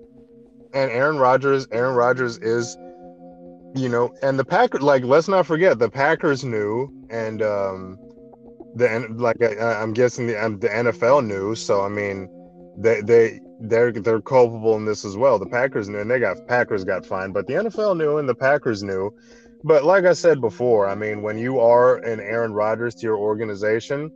Speaker 2: And Aaron Rodgers, Aaron Rodgers is, you know, and the Packers. Like, let's not forget the Packers knew, and um, the like I, I'm guessing the um, the NFL knew. So I mean, they they they're they're culpable in this as well. The Packers knew, and they got Packers got fined, but the NFL knew, and the Packers knew. But like I said before, I mean, when you are an Aaron Rodgers to your organization,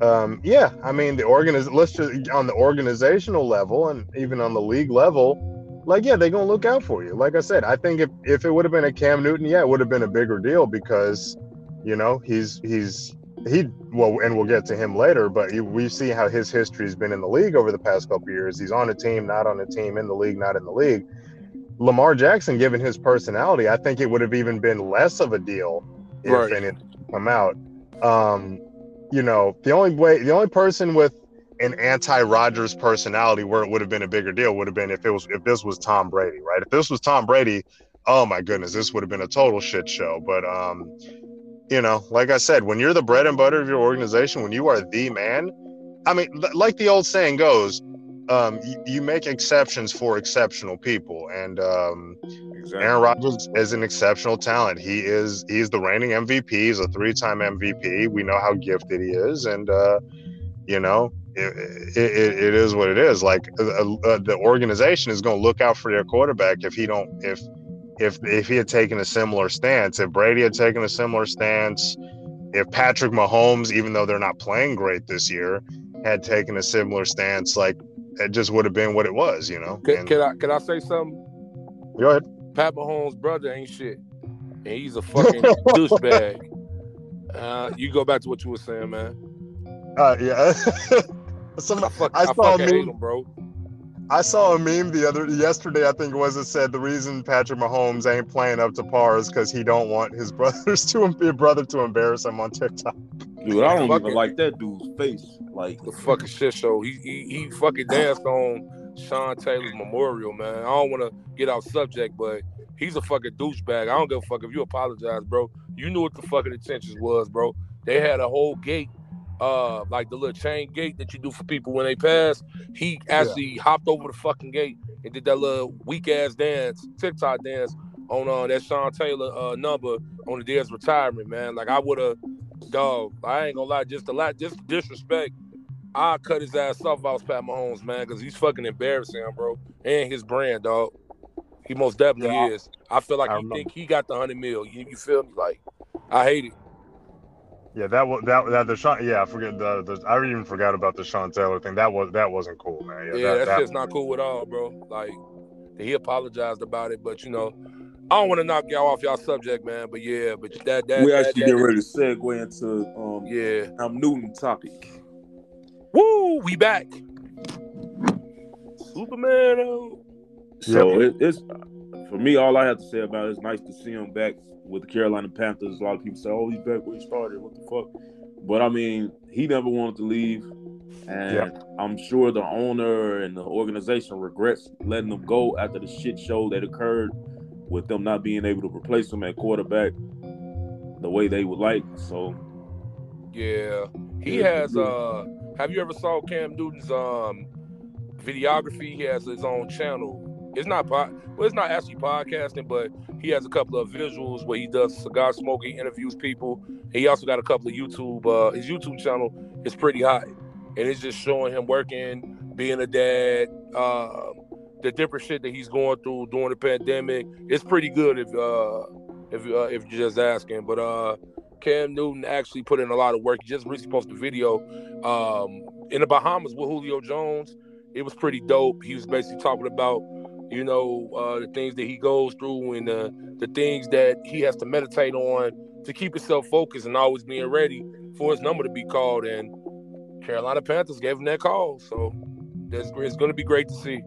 Speaker 2: um, yeah, I mean the organiz. Let's just on the organizational level, and even on the league level, like yeah, they're gonna look out for you. Like I said, I think if if it would have been a Cam Newton, yeah, it would have been a bigger deal because, you know, he's he's he well, and we'll get to him later. But he, we see how his history has been in the league over the past couple years. He's on a team, not on a team, in the league, not in the league. Lamar Jackson, given his personality, I think it would have even been less of a deal if
Speaker 4: Right.
Speaker 2: any come out. Um, you know, the only way, the only person with an anti-Rodgers personality where it would have been a bigger deal would have been if it was if this was Tom Brady, right? If this was Tom Brady, oh my goodness, this would have been a total shit show. But um, you know, like I said, when you're the bread and butter of your organization, when you are the man, I mean, li- like the old saying goes, um, you, you make exceptions for exceptional people, and um,
Speaker 1: Exactly.
Speaker 2: Aaron Rodgers is an exceptional talent. He is he's the reigning MVP. He's a three-time MVP. We know how gifted he is, and uh, you know it, it, it is what it is. Like uh, uh, the organization is going to look out for their quarterback if he don't if if if he had taken a similar stance. If Brady had taken a similar stance. If Patrick Mahomes, even though they're not playing great this year, had taken a similar stance, like it just would have been what it was, you know.
Speaker 4: Can,
Speaker 2: And-
Speaker 4: can I can I say something?
Speaker 2: go ahead.
Speaker 4: Pat Mahomes' brother ain't shit, and he's a fucking douchebag. Uh, you go back to what you were saying, man.
Speaker 2: Uh, yeah. Some,
Speaker 4: I, fuck,
Speaker 2: I
Speaker 4: I,
Speaker 2: saw a
Speaker 4: fucking hate
Speaker 2: meme.
Speaker 4: him, bro.
Speaker 2: I saw a meme the other yesterday. I think it was it said the reason Patrick Mahomes ain't playing up to par is because he don't want his brothers to his brother to embarrass him on TikTok.
Speaker 1: Dude, I don't
Speaker 4: Fucking-
Speaker 1: even like that dude's face. Like,
Speaker 4: The fucking shit show. He he, he fucking danced on Sean Taylor's memorial, man. I don't want to get off subject, but he's a fucking douchebag. I don't give a fuck if you apologize, bro. You knew what the fucking intentions was, bro. They had a whole gate, uh, like the little chain gate that you do for people when they pass. He actually hopped over the fucking gate and did that little weak ass dance, TikTok dance on uh, that Sean Taylor uh, number on the day of his retirement, man. Like I would have, dog. I ain't gonna lie, just a lot, just disrespect. I cut his ass off if I was Pat Mahomes, man, because he's fucking embarrassing, bro, and his brand, dog. He most definitely
Speaker 2: Yeah,
Speaker 4: is. I feel like
Speaker 2: I
Speaker 4: he
Speaker 2: remember.
Speaker 4: think he got the hundred mil. You, you feel me? Like, I hate it.
Speaker 2: Yeah, that was that that the Sean. Yeah, I forget the, the I even forgot about the Sean Taylor thing. That was that wasn't cool, man.
Speaker 4: Yeah,
Speaker 2: that,
Speaker 4: that's
Speaker 2: that-
Speaker 4: just not cool at all, bro. Like, he apologized about it, but you know, I don't want to knock y'all off y'all subject, man. But yeah, but that that
Speaker 1: we
Speaker 4: that,
Speaker 1: actually
Speaker 4: that-
Speaker 1: get ready to segue into um
Speaker 4: Yeah,
Speaker 1: Cam Newton topic.
Speaker 4: woo, we back. Superman. oh.
Speaker 1: So it, it's for me. All I have to say about it is nice to see him back with the Carolina Panthers. A lot of people say, "Oh, he's back where he started." What the fuck? But I mean, he never wanted to leave, and
Speaker 2: Yeah.
Speaker 1: I'm sure the owner and the organization regrets letting him go after the shit show that occurred with them not being able to replace him at quarterback the way they would like. So
Speaker 4: Yeah, he
Speaker 1: Yeah,
Speaker 4: has. uh Have you ever saw Cam Newton's um videography? He has his own channel. It's not pod, well, it's not actually podcasting, but he has a couple of visuals where he does cigar smoking, interviews people. He also got a couple of YouTube. uh His YouTube channel is pretty hot, and it's just showing him working, being a dad, uh, the different shit that he's going through during the pandemic. It's pretty good if uh if uh, if you're just asking, but uh. Cam Newton actually put in a lot of work. He just recently posted a video um, in the Bahamas with Julio Jones. It was pretty dope. He was basically talking about, you know, uh, the things that he goes through and uh, the things that he has to meditate on to keep himself focused and always being ready for his number to be called. And Carolina Panthers gave him that call, so that's it's going to be great to see.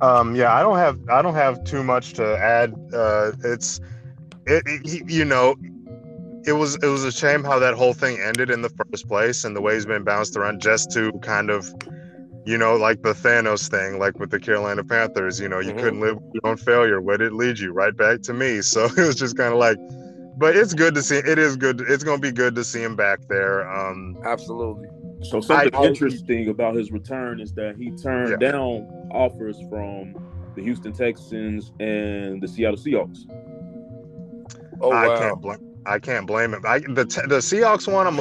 Speaker 2: Um, yeah, I don't have I don't have too much to add. Uh, it's it, it you know it was it was a shame how that whole thing ended in the first place and the way he's been bounced around just to kind of you know like the Thanos thing like with the Carolina Panthers you know you
Speaker 4: Mhm.
Speaker 2: couldn't live with your own failure where did it lead you right back to me so it was just kind of like but it's good to see it is good it's going to be good to see him back there um
Speaker 4: Absolutely.
Speaker 1: So something
Speaker 2: I-
Speaker 1: interesting about his return is that he turned down offers from the Houston Texans and the Seattle Seahawks.
Speaker 4: Oh
Speaker 2: I
Speaker 4: wow.
Speaker 2: can't blame. I can't blame him. I, the the Seahawks want I'm.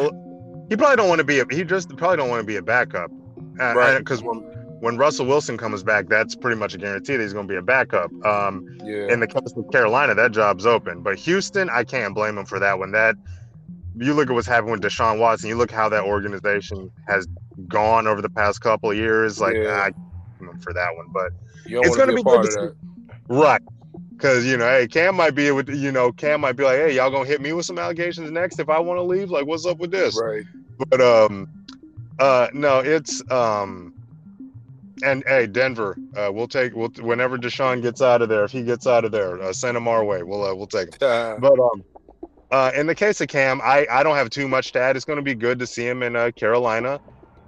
Speaker 2: He probably don't want to be. A, he just probably don't want to be a backup,
Speaker 4: Right.
Speaker 2: Because when when Russell Wilson comes back, that's pretty much a guarantee that he's going to be a backup. Um,
Speaker 4: Yeah.
Speaker 2: in the case of Carolina, that job's open. But Houston, I can't blame him for that one. That you look at what's happened with Deshaun Watson. You look how that organization has gone over the past couple of years. Like
Speaker 4: Yeah.
Speaker 2: I can't blame him for that one, but. it's gonna
Speaker 4: be
Speaker 2: be good to. Right. Cause you know, hey, Cam might be with you know, Cam might be like, hey, y'all gonna hit me with some allegations next if I want to leave. Like, what's up with this?
Speaker 4: Right.
Speaker 2: But um, uh, no, it's um, and hey, Denver, uh, we'll take we'll whenever Deshaun gets out of there. If he gets out of there, uh, send him our way. We'll uh, we'll take him.
Speaker 4: Uh,
Speaker 2: But um, uh, in the case of Cam, I I don't have too much to add. It's going to be good to see him in uh, Carolina,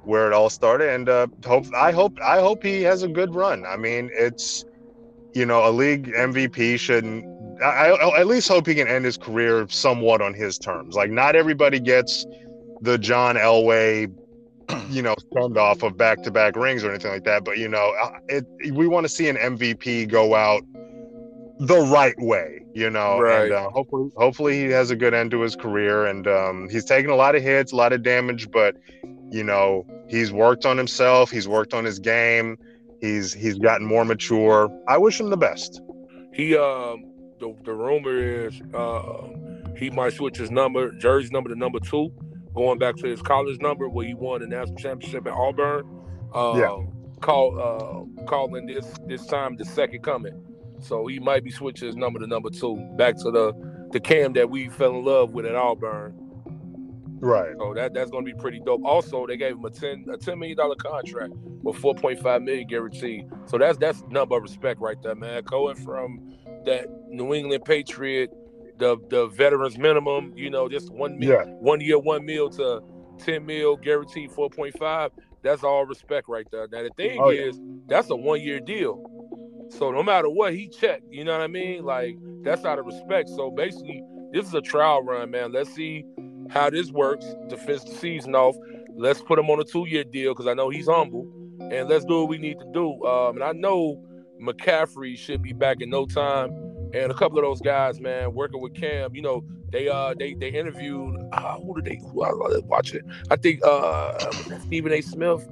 Speaker 2: where it all started, and uh, hope I hope I hope he has a good run. I mean, it's you know a league MVP shouldn't. I, I at least hope he can end his career somewhat on his terms. Like not everybody gets the John Elway, you know, send off of back to back rings or anything like that. But you know, it we want to see an MVP go out the right way, you know,
Speaker 4: Right.
Speaker 2: and uh, hopefully, hopefully he has a good end to his career. And um, he's taken a lot of hits, a lot of damage, but you know, he's worked on himself. He's worked on his game. He's he's gotten more mature. I wish him the best.
Speaker 4: he um the the rumor is uh he might switch his number, jersey number to number two, going back to his college number where he won the national championship at Auburn. Uh,
Speaker 2: Yeah.
Speaker 4: Call uh calling this this time the second coming. So he might be switching his number to number two, back to the the Cam that we fell in love with at Auburn.
Speaker 2: Right.
Speaker 4: So that that's gonna be pretty dope. Also, they gave him a ten a ten million dollar contract with four point five million guaranteed. So that's that's number of respect right there, man. Going from that New England Patriot, the the veterans minimum, you know, just one mil,
Speaker 2: Yeah.
Speaker 4: one year, one meal to ten mil guaranteed four point five. That's all respect right there. Now the thing
Speaker 2: Oh, yeah.
Speaker 4: is, that's a one year deal. So no matter what he checked, you know what I mean? Like that's out of respect. So basically, this is a trial run, man. Let's see how this works to finish the season off. Let's put him on a two year deal because I know he's humble, and let's do what we need to do. Um, and I know McCaffrey should be back in no time, and a couple of those guys, man, working with Cam. You know, they uh they they interviewed uh, who did they who I was watching? I think uh Stephen A. Smith.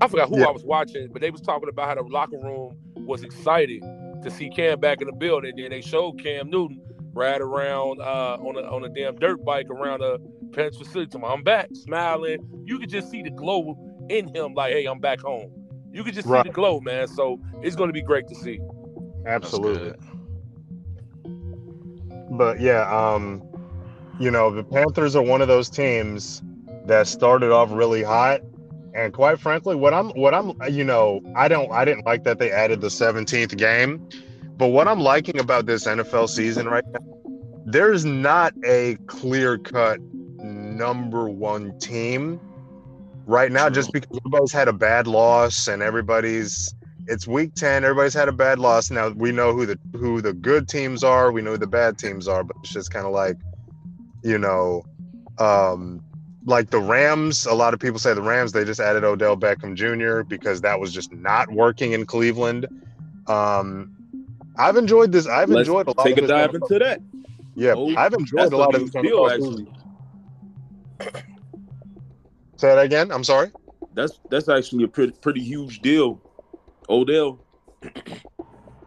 Speaker 4: I forgot who
Speaker 2: Yeah.
Speaker 4: I was watching, but they was talking about how the locker room was excited to see Cam back in the building. Then they showed Cam Newton ride around uh, on a on a damn dirt bike around a Pence facility. Talking, I'm back, smiling. You could just see the glow in him, like, hey, I'm back home. You could just
Speaker 2: Right.
Speaker 4: see the glow, man. So it's going to be great to see.
Speaker 3: That's
Speaker 2: Absolutely. But yeah, um, you know, the Panthers are one of those teams that started off really hot. And quite frankly, what I'm what I'm you know, I don't I didn't like that they added the 17th game. But what I'm liking about this NFL season right now, there's not a clear-cut number one team right now, just because everybody's had a bad loss and everybody's it's week 10 everybody's had a bad loss now we know who the who the good teams are we know who the bad teams are but it's just kind of like you know um like the rams a lot of people say the rams they just added odell beckham jr because that was just not working in cleveland um i've enjoyed this i've
Speaker 1: Let's
Speaker 2: enjoyed a lot of.
Speaker 1: take
Speaker 2: of
Speaker 1: a dive into that.
Speaker 2: yeah
Speaker 1: Oh,
Speaker 2: i've enjoyed a lot of
Speaker 1: deal, actually.
Speaker 2: say that again i'm sorry
Speaker 1: That's that's actually a pretty pretty huge deal. Odell.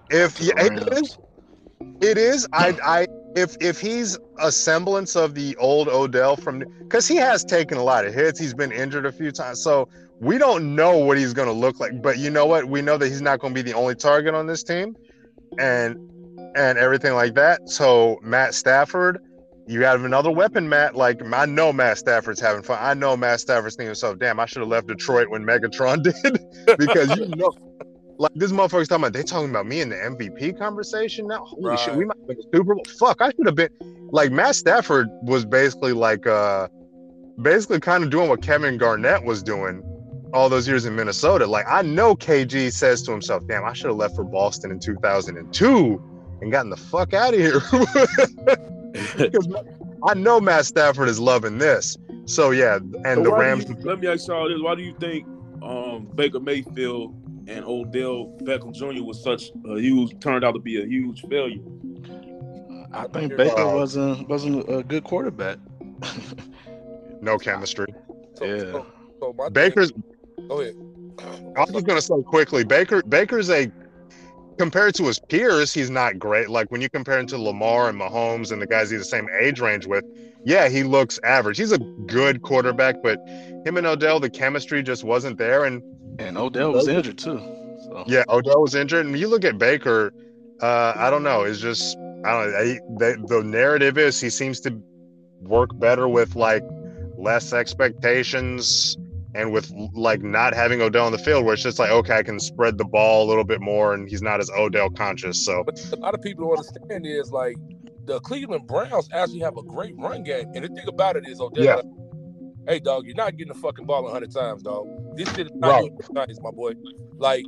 Speaker 2: if
Speaker 3: To
Speaker 2: yeah,
Speaker 3: the
Speaker 2: it
Speaker 3: Rams.
Speaker 2: is It is. I. I. If if he's a semblance of the old Odell from, because he has taken a lot of hits, he's been injured a few times, so we don't know what he's going to look like. But you know what? We know that he's not going to be the only target on this team, and and everything like that. So Matt Stafford, you have another weapon, Matt. Like I know Matt Stafford's having fun. I know Matt Stafford's thinking to himself, "Damn, I should have left Detroit when Megatron did," because you know like this motherfucker's talking about they talking about me in the MVP conversation now. Holy shit, we might win the Super Bowl. Fuck, I should have been like Matt Stafford was basically like uh basically kind of doing what Kevin Garnett was doing all those years in Minnesota. Like I know KG says to himself, damn, I should have left for Boston in 2002 and gotten the fuck out of here. because I know Matt Stafford is loving this. So yeah, and
Speaker 1: So
Speaker 2: the Rams
Speaker 1: you- let me ask y'all this: Why do you think um, Baker Mayfield and Odell Beckham Jr. was such a huge turned out to be a huge failure?
Speaker 3: I think Baker
Speaker 2: Uh,
Speaker 3: wasn't wasn't a good quarterback.
Speaker 2: no chemistry.
Speaker 4: So,
Speaker 3: Yeah.
Speaker 4: so, so my thing-
Speaker 2: Baker's
Speaker 4: go ahead.
Speaker 2: I was just gonna say quickly, Baker Baker's a compared to his peers, he's not great. Like when you compare him to Lamar and Mahomes and the guys he's the same age range with, yeah, he looks average. He's a good quarterback, but him and Odell, the chemistry just wasn't there. And
Speaker 3: And Odell was injured too. So
Speaker 2: yeah, Odell was injured. And you look at Baker, uh, I don't know. It's just I don't know. He, they, the narrative is he seems to work better with like less expectations and with like not having Odell on the field, where it's just like, okay, I can spread the ball a little bit more, and he's not as Odell conscious. So
Speaker 4: But a lot of people don't understand is like the Cleveland Browns actually have a great run game. And the thing about it is, Odell,
Speaker 2: Yeah.
Speaker 4: Hey dog, you're not getting the fucking ball a hundred times, dog. This shit is not
Speaker 2: Right.
Speaker 4: nice, my boy. Like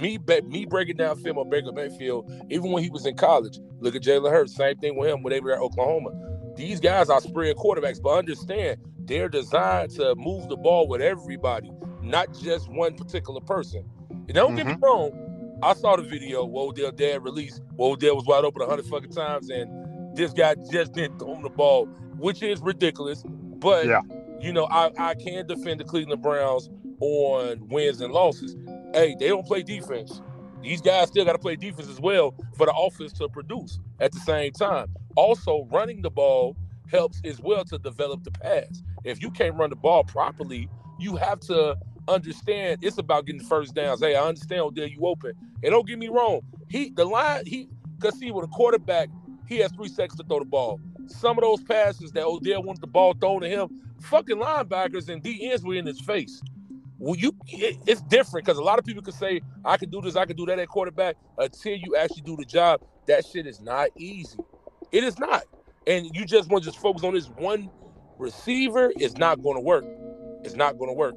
Speaker 4: me, me breaking down film on Baker Mayfield, even when he was in college. Look at Jalen Hurts, same thing with him when they were at Oklahoma. These guys are spread quarterbacks, but understand they're designed to move the ball with everybody, not just one particular person. And don't get me mm-hmm. wrong, I saw the video Odell dad released Odell was wide open a hundred fucking times, and this guy just didn't throw him the ball, which is ridiculous. But
Speaker 2: Yeah.
Speaker 4: You know, I, I can defend the Cleveland Browns on wins and losses. Hey, they don't play defense. These guys still got to play defense as well for the offense to produce at the same time. Also, running the ball helps as well to develop the pass. If you can't run the ball properly, you have to understand it's about getting first downs. Hey, I understand Odell, you open. And don't get me wrong, he the line he because see with a quarterback, he has three seconds to throw the ball. Some of those passes that Odell wanted the ball thrown to him, fucking linebackers and D ends were in his face. Well, you it, it's different because a lot of people can say I can do this, I can do that at quarterback until you actually do the job. That shit is not easy. It is not. And you just want to just focus on this one receiver, it's not going to work. It's not going to work.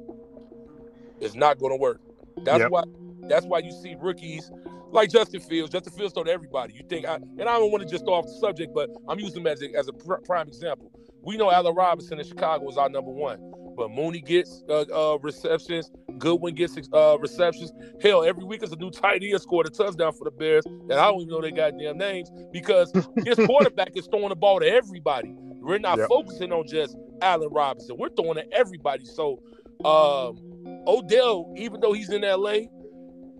Speaker 4: It's not going to work. That's
Speaker 2: Yep.
Speaker 4: why. That's why you see rookies like Justin Fields. Justin Fields throw to everybody. You think, I, and I don't want to just throw off the subject, but I'm using him as a, as a pr- prime example. We know Allen Robinson in Chicago is our number one, but Mooney gets uh, uh, receptions. Goodwin gets uh, receptions. Hell, every week is a new tight end scored a touchdown for the Bears that I don't even know their goddamn names because his quarterback is throwing the ball to everybody. We're not
Speaker 2: Yep.
Speaker 4: focusing on just Allen Robinson. We're throwing to everybody. So um, Odell, even though he's in LA,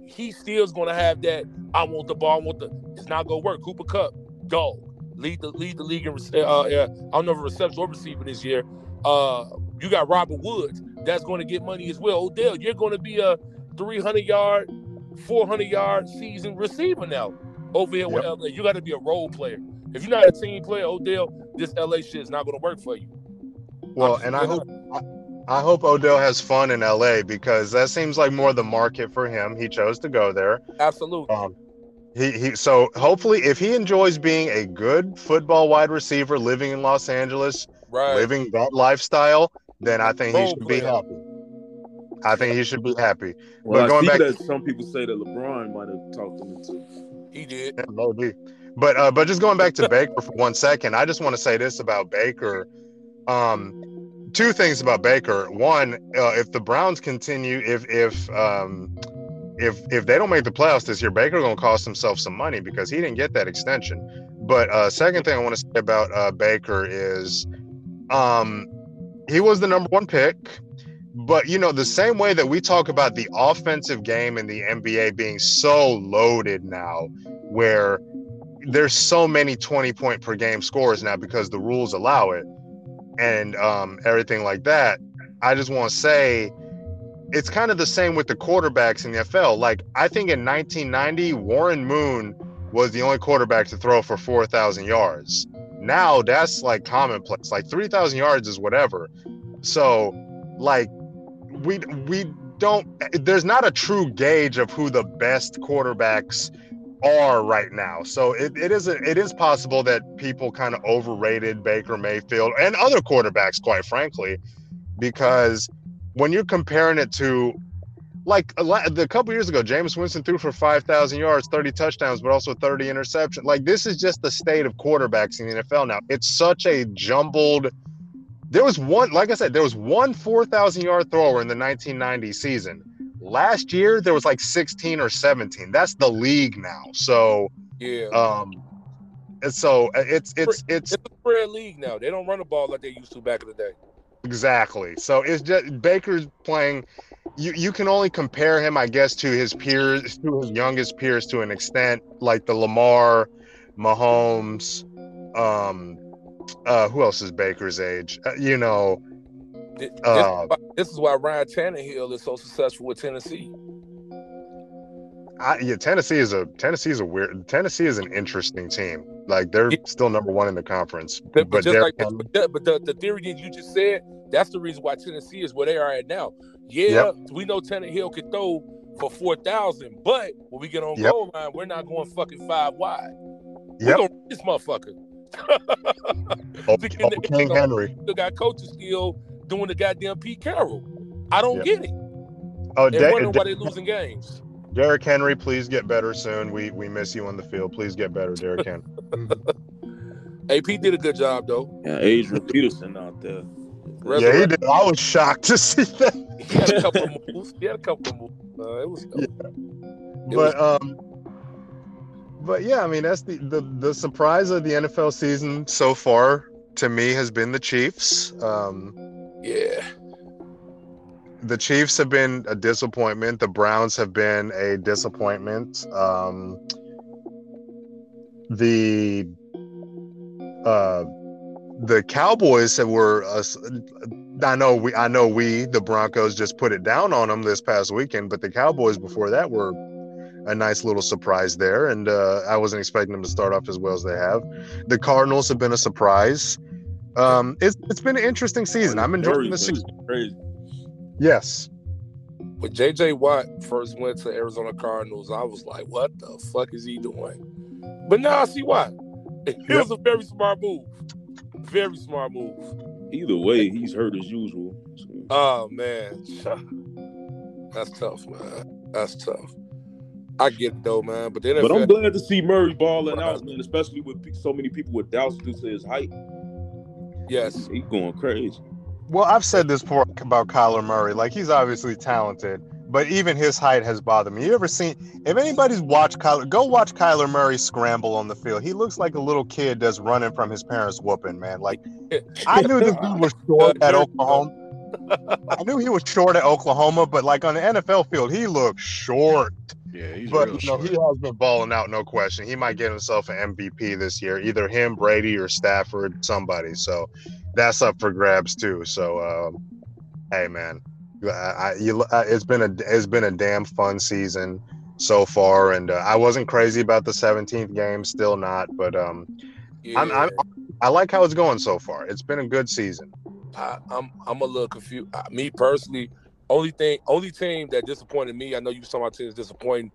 Speaker 4: he still is going to have that. I want the ball. I want the. It's not going to work. Cooper Kupp, dog, lead the lead the league in. Uh, uh, I don't know if reception or receiver this year. Uh, you got Robert Woods. That's going to get money as well. Odell, you're going to be a 300 yard, 400 yard season receiver now over here with LA. You got to be a role player. If you're not a team player, Odell, this LA shit is not going to work for you.
Speaker 2: Well, and I hope I hope Odell has fun in LA because that seems like more the market for him. He chose to go there.
Speaker 4: Absolutely.
Speaker 2: Um, he, he so hopefully if he enjoys being a good football wide receiver living in Los Angeles,
Speaker 4: right.
Speaker 2: living that lifestyle, then I think he
Speaker 4: Role
Speaker 2: should be happy. I think he should be happy.
Speaker 1: Well,
Speaker 2: But
Speaker 1: I
Speaker 2: going
Speaker 1: see
Speaker 2: back-
Speaker 1: that some people say that LeBron might have talked to him into.
Speaker 4: He did.
Speaker 2: Yeah, maybe. But uh, but just going back to Baker for one second, I just want to say this about Baker. Um, two things about Baker. One, uh, if the Browns continue, if if um, if if they don't make the playoffs this year, Baker gonna cost himself some money because he didn't get that extension. But uh, second thing I want to say about uh, Baker is, um, he was the number one pick. But you know, the same way that we talk about the offensive game in the NBA being so loaded now, where there's so many 20 point per game scores now because the rules allow it and um, everything like that. I just want to say it's kind of the same with the quarterbacks in the NFL. Like, I think in 1990, Warren Moon was the only quarterback to throw for 4,000 yards. Now that's like commonplace. Like 3,000 yards is whatever. So, like, we we don't. There's not a true gauge of who the best quarterbacks are right now. So it, it is it is possible that people kind of overrated Baker Mayfield and other quarterbacks, quite frankly, because when you're comparing it to like a, lot, a couple years ago, Jameis Winston threw for five thousand yards, thirty touchdowns, but also thirty interceptions. Like this is just the state of quarterbacks in the NFL now. It's such a jumbled. There was one, like I said, there was one four thousand yard thrower in the 1990 season. Last year there was like 16 or 17. That's the league now. So
Speaker 4: Yeah.
Speaker 2: um and so uh, it's it's it's
Speaker 4: it's a spread league now. They don't run the ball like they used to back in the day.
Speaker 2: exactly so it's just baker's playing you you can only compare him i guess to his peers to his youngest peers to an extent like the lamar mahomes um uh who else is baker's age uh, you know
Speaker 4: This,
Speaker 2: Uh,
Speaker 4: is why, this is why Ryan Tannehill is so successful with Tennessee.
Speaker 2: I, yeah, Tennessee is a Tennessee is a weird Tennessee is an interesting team. Like they're
Speaker 4: Yeah.
Speaker 2: still number one in the conference,
Speaker 4: But,
Speaker 2: but,
Speaker 4: like,
Speaker 2: Henry-
Speaker 4: but, that- but the, the theory that you just said, that's the reason why Tennessee is where they are at now. Yeah, we know Hill can throw for four thousand, but when we get on
Speaker 2: Yep.
Speaker 4: goal line, we're not going fucking five wide.
Speaker 2: Yep.
Speaker 4: gonna this motherfucker.
Speaker 2: oh, oh, King Henry.
Speaker 4: Still got coaches still doing the goddamn Pete Carroll. I don't
Speaker 2: Yep.
Speaker 4: get it.
Speaker 2: Oh,
Speaker 4: And
Speaker 2: De-
Speaker 4: wondering
Speaker 2: De-
Speaker 4: why they're losing games.
Speaker 2: Derrick Henry, please get better soon. We we miss you on the field. Please get better, Derrick Henry.
Speaker 4: AP did a good job though.
Speaker 1: Yeah, Adrian Peterson out there.
Speaker 2: yeah, he did. I was shocked to see that.
Speaker 4: He had a couple of moves. He had a couple of moves. Uh, it was dope. It was-
Speaker 2: but um but yeah i mean that's the, the the surprise of the nfl season so far to me has been the chiefs um
Speaker 4: yeah.
Speaker 2: the chiefs have been a disappointment the browns have been a disappointment um the uh the cowboys have were uh, I know we I know we the Broncos just put it down on them this past weekend, but the Cowboys before that were a nice little surprise there, and uh, I wasn't expecting them to start off as well as they have. The Cardinals have been a surprise. Um, it's it's been an interesting season. I'm enjoying the season.
Speaker 1: Crazy.
Speaker 2: Yes,
Speaker 4: When JJ Watt first went to Arizona Cardinals, I was like, what the fuck is he doing? But now I see why. It
Speaker 2: Yep.
Speaker 4: was a very smart move. Very smart move.
Speaker 1: Either way, he's hurt as usual.
Speaker 4: Oh man. That's tough, man. That's tough. I get it though, man. But then
Speaker 1: but I'm glad to see Murray balling out, man. Especially with so many people with doubts due to his height.
Speaker 4: Yes.
Speaker 1: He going crazy.
Speaker 2: Well, I've said this before about Kyler Murray. Like he's obviously talented, but even his height has bothered me. You ever seen? If anybody's watched Kyler, go watch Kyler Murray scramble on the field. He looks like a little kid that's running from his parents' whooping. Man, like I knew this dude was short at Oklahoma. I knew he was short at Oklahoma, but like on the NFL field, he looked short.
Speaker 3: Yeah, he's
Speaker 2: But you know,
Speaker 3: short.
Speaker 2: he has been balling out, no question. He might get himself an MVP this year, either him, Brady, or Stafford, somebody. So that's up for grabs too. So, um, hey, man, I, I, you, I, it's been a it's been a damn fun season so far, and uh, I wasn't crazy about the 17th game, still not, but um,
Speaker 4: Yeah.
Speaker 2: I'm, I'm I like how it's going so far. It's been a good season.
Speaker 4: I, I'm I'm a little confused. Uh, me personally, only thing, only team that disappointed me. I know you saw my team is disappointing.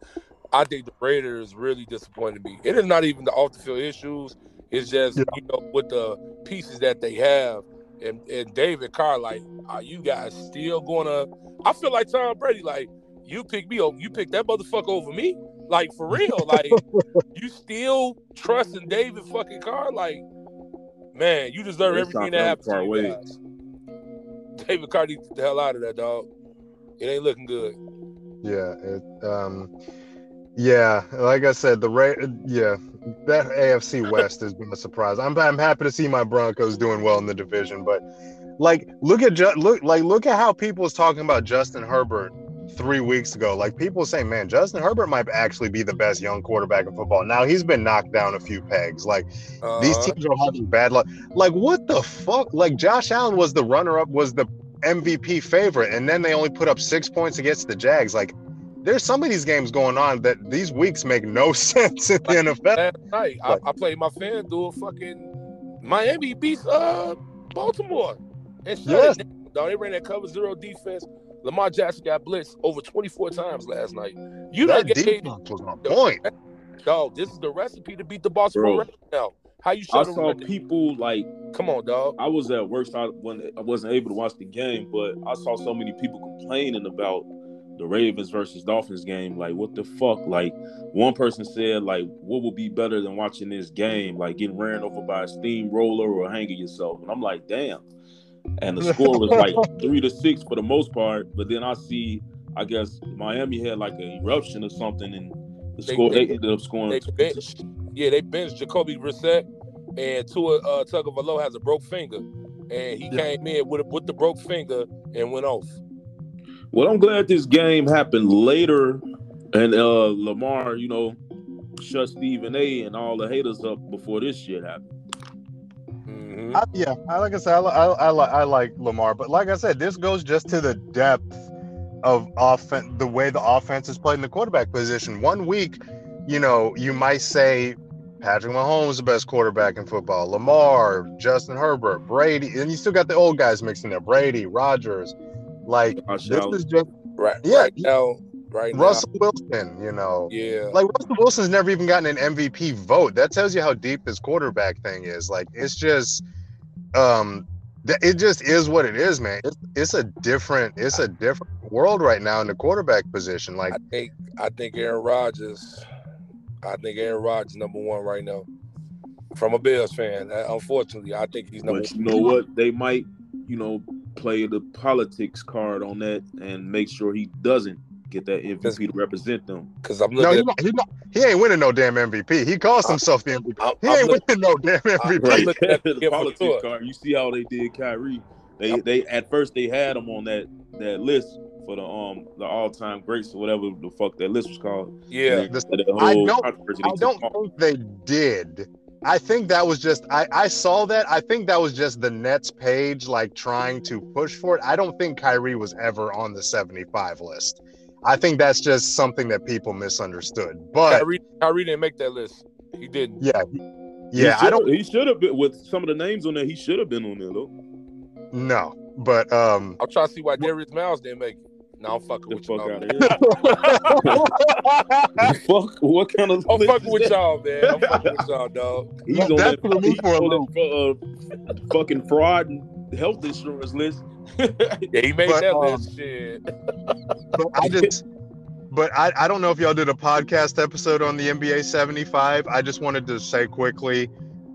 Speaker 4: I think the Raiders really disappointed me. It is not even the off the field issues. It's just
Speaker 2: Yeah.
Speaker 4: you know with the pieces that they have. And, and David Carr, like, are you guys still gonna? I feel like Tom Brady, like, you pick me over, you pick that motherfucker over me, like for real, like, you still trusting David fucking Carr, like, man, you deserve
Speaker 1: They
Speaker 4: everything that happened to you guys. David Carr needs to get the hell out of that dog. It ain't looking good.
Speaker 2: Yeah, it um yeah, like I said, the Ra- yeah, that AFC West has been a surprise. I'm I'm happy to see my Broncos doing well in the division, but like look at Ju- look like look at how people was talking about Justin Herbert 3 weeks ago. Like people saying, "Man, Justin Herbert might actually be the best young quarterback in football." Now he's been knocked down a few pegs. Like these
Speaker 4: Uh,
Speaker 2: teams are having bad luck. Like what the fuck? Like Josh Allen was the runner-up, was the MVP favorite, and then they only put up six points against the Jags. Like there's some of these games going on that these weeks make no sense in the NFL.
Speaker 4: last night I, I played my FanDuel. Fucking Miami beats uh Baltimore. And shut
Speaker 2: Yes.
Speaker 4: it down, dog. They ran that cover zero defense. Lamar Jackson got blitzed over 24 times last night. You
Speaker 2: That
Speaker 4: don't get
Speaker 2: defense was on point.
Speaker 4: dog. This is the recipe to beat the Baltimore
Speaker 1: Bro.
Speaker 4: Ravens now. How you
Speaker 1: I saw people like
Speaker 4: Come on, dog.
Speaker 1: I was at work, so I, when I wasn't able to watch the game, but I saw so many people complaining about the Ravens versus Dolphins game. Like, what the fuck? Like, one person said, like, what would be better than watching this game? Like, getting ran over by a steamroller or hanging yourself? And I'm like, damn. And the score was like three to six for the most part. But then I see, I guess Miami had like an eruption or something, and the
Speaker 4: They-
Speaker 1: score
Speaker 4: they-
Speaker 1: they ended up scoring.
Speaker 4: They yeah, they benched Jacoby Brissett, and Tua uh, Tagovailoa has a broke finger, and he
Speaker 2: Yeah.
Speaker 4: came in with with the broke finger and went off.
Speaker 1: Well, I'm glad this game happened later, and uh Lamar, you know, shut Stephen A. and all the haters up before this shit happened.
Speaker 4: Mhm.
Speaker 2: I, yeah, I, like I said, I, li- I, I, I like Lamar, but like I said, this goes just to the depth of offense, the way the offense is played in the quarterback position. One week, you know, you might say Patrick Mahomes is the best quarterback in football, Lamar, Justin Herbert, Brady, and you still got the old guys mixing there, Brady, Rodgers. Like
Speaker 1: Josh
Speaker 2: this is just
Speaker 4: Right.
Speaker 2: Yeah.
Speaker 4: Right now. Right
Speaker 2: Russell Wilson, you know.
Speaker 4: Yeah.
Speaker 2: Like Russell Wilson's never even gotten an MVP vote. That tells you how deep this quarterback thing is. Like it's just um th- it just is what it is, man. It's, it's a different it's a different world right now in the quarterback position. Like
Speaker 4: I think I think Aaron Rodgers. I think Aaron Rodgers number one right now. From a Bills fan, Uh, unfortunately, I think he's number
Speaker 1: But you know what? They might, you know, play the politics card on that and make sure he doesn't get that MVP to represent them.
Speaker 4: because I'm
Speaker 2: no,
Speaker 4: looking.
Speaker 2: he, not, he, not, he ain't winning no damn MVP. He calls himself the MVP.
Speaker 4: I'm,
Speaker 2: He
Speaker 4: I'm
Speaker 2: ain't
Speaker 4: look-
Speaker 2: winning no damn MVP.
Speaker 4: I'm at the
Speaker 1: the
Speaker 4: kid for
Speaker 1: politics card. You see how they did Kyrie. They
Speaker 4: Yep.
Speaker 1: they at first they had him on that that list for the um the all time greats or whatever the fuck that list was called.
Speaker 4: yeah,
Speaker 1: And
Speaker 2: This-
Speaker 1: then that
Speaker 2: I don't- I don't
Speaker 1: off.
Speaker 2: think they did. I think that was just I, I saw that. I think that was just the Nets page like trying to push for it. I don't think Kyrie was ever on the 75 list. I think that's just something that people misunderstood. But
Speaker 4: Kyrie, Kyrie didn't make that list. He didn't.
Speaker 2: yeah, yeah, I don't
Speaker 1: He should have been with some of the names on there. He should have been on there though.
Speaker 2: know. But um
Speaker 4: I'm trying to see why Darius Miles didn't make it. No, I'm fucking
Speaker 1: The
Speaker 4: with you.
Speaker 1: fuck
Speaker 4: no.
Speaker 1: out of here. fuck, what kind of?
Speaker 4: I'm fucking with
Speaker 1: that?
Speaker 4: y'all, man. I'm fucking with y'all, dog.
Speaker 1: He's on
Speaker 2: that's
Speaker 1: that,
Speaker 2: what
Speaker 1: he's
Speaker 2: for a
Speaker 1: on that uh, fucking fraud and health insurance list.
Speaker 4: Yeah, he made
Speaker 2: But,
Speaker 4: that
Speaker 2: um,
Speaker 4: list. Shit.
Speaker 2: but I just but I, I don't know if y'all did a podcast episode on the NBA 75. I just wanted to say quickly,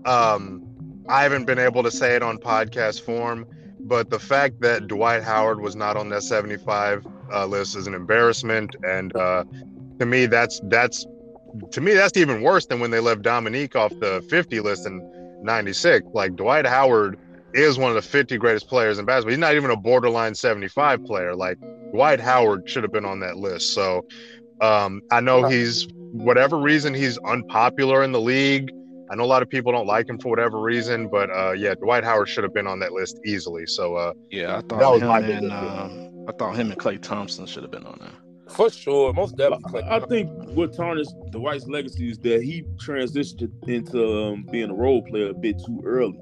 Speaker 2: um, I haven't been able to say it on podcast form, but the fact that Dwight Howard was not on that 75 uh, list is an embarrassment, and uh, to me, that's that's to me that's even worse than when they left Dominique off the 50 list in '96. Like Dwight Howard is one of the 50 greatest players in basketball. He's not even a borderline 75 player. Like Dwight Howard should have been on that list. So um, I know he's whatever reason he's unpopular in the league. I know a lot of people don't like him for whatever reason, but uh, yeah, Dwight Howard should have been on that list easily. So uh,
Speaker 3: Yeah, I
Speaker 2: That was my
Speaker 3: and
Speaker 2: biggest
Speaker 3: um, I thought him and Klay Thompson should have been on there.
Speaker 4: For sure. Most definitely.
Speaker 1: I think what tarnished Dwight's legacy is that he transitioned into um, being a role player a bit too early.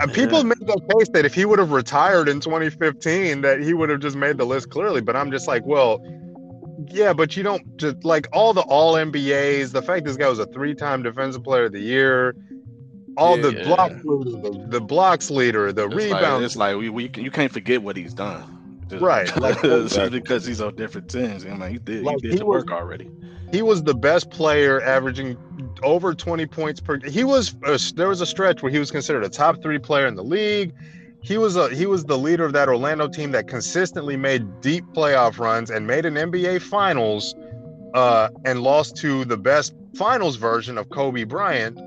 Speaker 2: and people
Speaker 3: Yeah.
Speaker 2: made that case that if he would have retired in 2015, that he would have just made the list clearly. But I'm just like, well, yeah, but you don't just like all the All NBAs. The fact this guy was a three-time Defensive Player of the Year. All the
Speaker 3: Yeah.
Speaker 2: block leader, the, the blocks leader, the
Speaker 3: It's like,
Speaker 2: rebound
Speaker 3: it's like we, we you can't forget what he's done. Just,
Speaker 2: Right, like-
Speaker 3: just because he's on different teams. I mean, he did
Speaker 2: Like,
Speaker 3: he did
Speaker 2: he
Speaker 3: the
Speaker 2: was-
Speaker 3: work already.
Speaker 2: he was the best player averaging over 20 points per he was uh, there was a stretch where he was considered a top 3 player in the league he was a he was the leader of that Orlando team that consistently made deep playoff runs and made an NBA finals uh and lost to the best finals version of Kobe Bryant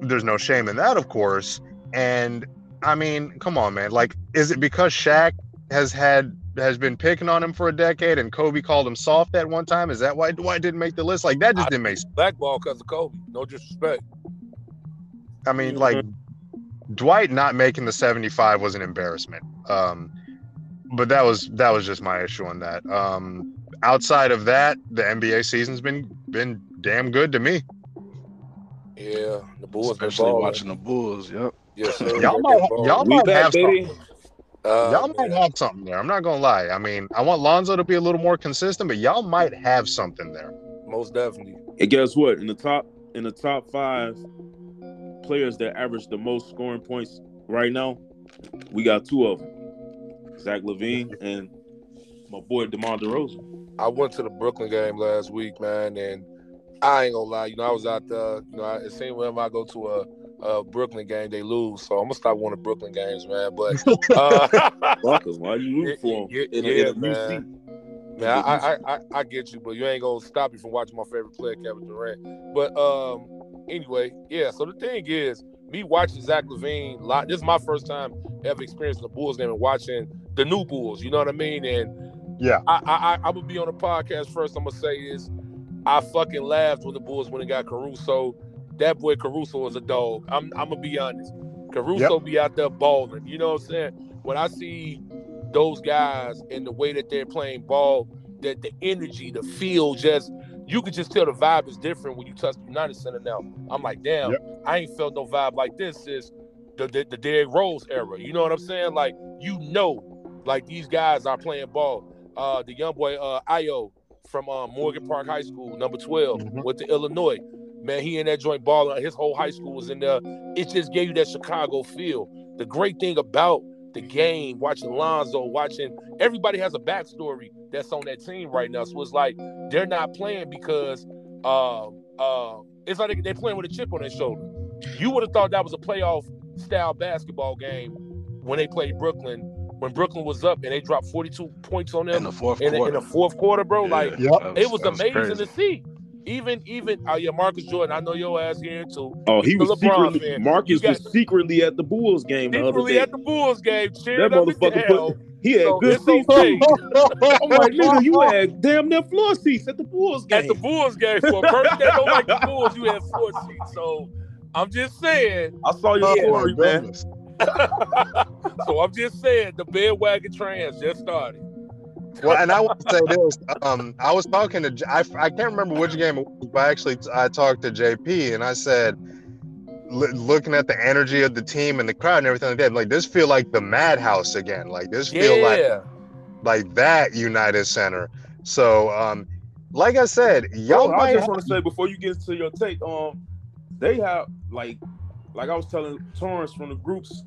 Speaker 2: there's no shame in that of course and I mean come on man like is it because Shaq has had has been picking on him for a decade, and Kobe called him soft at one time. Is that why Dwight didn't make the list? Like that just didn't make. sense.
Speaker 4: Blackball because of Kobe. No disrespect.
Speaker 2: I mean, like Dwight not making the seventy-five was an embarrassment. Um, but that was that was just my issue on that. Um, outside of that, the NBA season's been been damn good to me.
Speaker 4: Yeah, the Bulls been
Speaker 3: Especially watching the Bulls. Yep.
Speaker 4: Yes, sir.
Speaker 2: Y'all might y'all
Speaker 1: We
Speaker 2: might
Speaker 1: back,
Speaker 2: have
Speaker 1: baby.
Speaker 2: something.
Speaker 4: Uh,
Speaker 2: Y'all might
Speaker 4: man.
Speaker 2: have something there. I'm not gonna lie. I mean, I want Lonzo to be a little more consistent, but y'all might have something there.
Speaker 4: most definitely.
Speaker 1: And guess what? In the top in the top five players that average the most scoring points right now, we got two of them. Zach LaVine and my boy DeMar DeRozan.
Speaker 4: I went to the Brooklyn game last week, man, and I ain't gonna lie. You know, I was out there. You know, I- it seems whenever I go to a, a Brooklyn game, they lose. So I'm gonna stop going to Brooklyn games, man. But uh,
Speaker 1: Fuck 'em. Why you rooting for him?
Speaker 4: Yeah,
Speaker 1: in a,
Speaker 4: yeah,
Speaker 1: in a new
Speaker 4: man.
Speaker 1: seat?
Speaker 4: Man, I, I, I, I get you, but you ain't gonna stop me from watching my favorite player, Kevin Durant. But um, anyway, yeah. So the thing is, me watching Zach LaVine, lot. This is my first time ever experiencing the Bulls game and watching the new Bulls. You know what I mean? And
Speaker 2: Yeah.
Speaker 4: I, I, I I'm gonna be on the podcast first. I'm gonna say is, I fucking laughed when the Bulls went and got Caruso. That boy Caruso is a dog. I'm, I'm gonna be honest. Caruso be out there balling. You know what I'm saying? When I see those guys and the way that they're playing ball, that the energy, the feel, just you could just tell the vibe is different when you touch the United Center now. I'm like, damn, I ain't felt no vibe like this since the, the the Derrick Rose era. You know what I'm saying? Like you know, like these guys are playing ball. Uh, the young boy uh Ayo from uh, Morgan Park High School, number 12,
Speaker 2: Mhm.
Speaker 4: went to Illinois. Man, he in that joint balling. His whole high school was in there. It just gave you that Chicago feel. The great thing about the game, watching Lonzo, watching everybody has a backstory that's on that team right now. So it's like they're not playing because uh, uh, it's like they're playing with a chip on their shoulder. You would have thought that was a playoff style basketball game when they played Brooklyn, when Brooklyn was up and they dropped 42 points on them
Speaker 3: in the fourth
Speaker 4: in,
Speaker 3: quarter.
Speaker 4: in the fourth quarter, bro.
Speaker 3: Yeah,
Speaker 4: Like
Speaker 2: Yep.
Speaker 3: that
Speaker 4: it was
Speaker 3: that
Speaker 4: amazing
Speaker 3: crazy.
Speaker 4: to see. Even even oh yeah, Marcus Jordan. I know your ass here too.
Speaker 1: Oh, he
Speaker 4: The
Speaker 1: was
Speaker 4: LeBron
Speaker 1: secretly
Speaker 4: fan.
Speaker 1: Marcus
Speaker 4: got-
Speaker 1: was secretly at the Bulls game the other
Speaker 4: Secretly
Speaker 1: day.
Speaker 4: at the Bulls game,
Speaker 1: That
Speaker 4: cheering up
Speaker 1: motherfucker
Speaker 4: hell.
Speaker 1: put he had
Speaker 4: So
Speaker 1: good seats.
Speaker 4: okay.
Speaker 1: I'm like, nigga, you had damn near floor seats at the Bulls game.
Speaker 4: At the Bulls game for a person that don't like the Bulls, you had floor seats. So I'm just saying.
Speaker 1: I saw your story,
Speaker 2: my
Speaker 1: man.
Speaker 2: goodness.
Speaker 4: so I'm just saying the bandwagon trans just started.
Speaker 2: Well, and I want to say this. Um, I was talking to, I can't remember which game it was, but actually I talked to JP and I said, l- looking at the energy of the team and the crowd and everything like that, like this feel like the madhouse again. Like this feel like
Speaker 4: Yeah.
Speaker 2: like that United Center. So, um, like I said, y'all
Speaker 1: Yo, I
Speaker 2: might
Speaker 1: just want to say before you get into your take, um, they have like, like I was telling Torrance from the groups,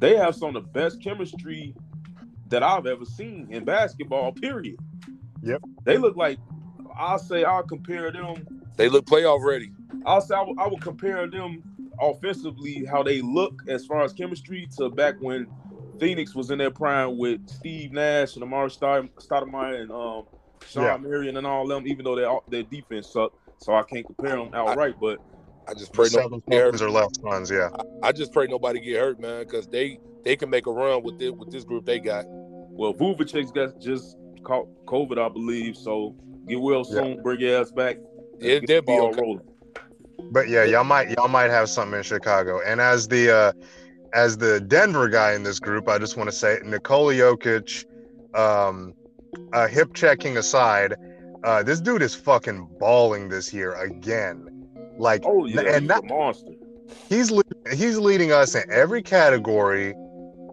Speaker 1: they have some of the best chemistry that I've ever seen in basketball. Period.
Speaker 2: Yep.
Speaker 1: They look like I'll say I'll compare them.
Speaker 4: They look playoff ready.
Speaker 1: I'll say I would, compare them offensively how they look as far as chemistry to back when Phoenix was in their prime with Steve Nash and Amar'e Stoud- Stoudemire and um, Shawn
Speaker 2: Yeah.
Speaker 1: Marion and all them. Even though their their defense sucked, so I can't compare them outright. But
Speaker 4: I just pray
Speaker 2: seven
Speaker 4: nobody get
Speaker 2: tons
Speaker 4: hurt.
Speaker 2: or less ones, yeah.
Speaker 4: I just pray nobody get hurt, man, because they they can make a run with this with this group they got.
Speaker 1: well, Vucevic's got just caught COVID, I believe. So get well
Speaker 2: Yeah.
Speaker 1: soon. Bring your ass back.
Speaker 4: It
Speaker 1: Get
Speaker 4: did
Speaker 1: the ball
Speaker 4: okay.
Speaker 1: rolling.
Speaker 2: But yeah, y'all might y'all might have something in Chicago. And as the uh as the Denver guy in this group, I just want to say Nikola Jokic, um uh hip checking aside, uh this dude is fucking balling this year again. Like
Speaker 1: Oh yeah,
Speaker 2: and
Speaker 1: he's
Speaker 2: not
Speaker 1: a monster.
Speaker 2: he's he's leading us in every category.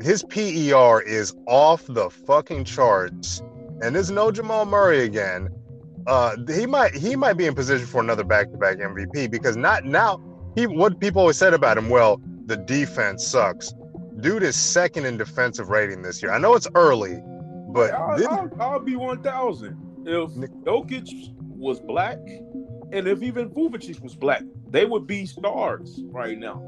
Speaker 2: His PER is off the fucking charts, and there's no Jamal Murray again. Uh, he might he might be in position for another back-to-back MVP because not now. He what people always said about him. Well, the defense sucks. Dude is second in defensive rating this year. I know it's early, but
Speaker 1: I'll,
Speaker 2: this,
Speaker 1: I'll, I'll be one thousand if Jokic was black, and if even Vucevic was black, they would be stars right now.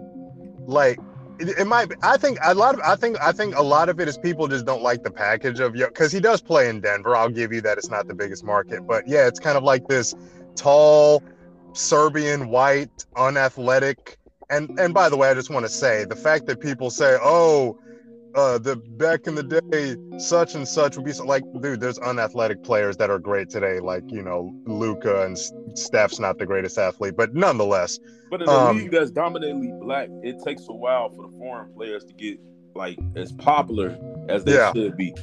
Speaker 2: like it, it might be, i think a lot of i think i think a lot of it is people just don't like the package of yo because he does play in denver. I'll give you that. It's not the biggest market. But yeah it's kind of like this tall serbian white unathletic. And and by the way i just want to say the fact that people say oh uh the back in the day such and such would be so, like dude there's unathletic players that are great today like you know luka and steph's not the greatest athlete but nonetheless
Speaker 1: But in a
Speaker 2: Um,
Speaker 1: league that's dominantly black, it takes a while for the foreign players to get like as popular as they
Speaker 2: Yeah.
Speaker 1: should be.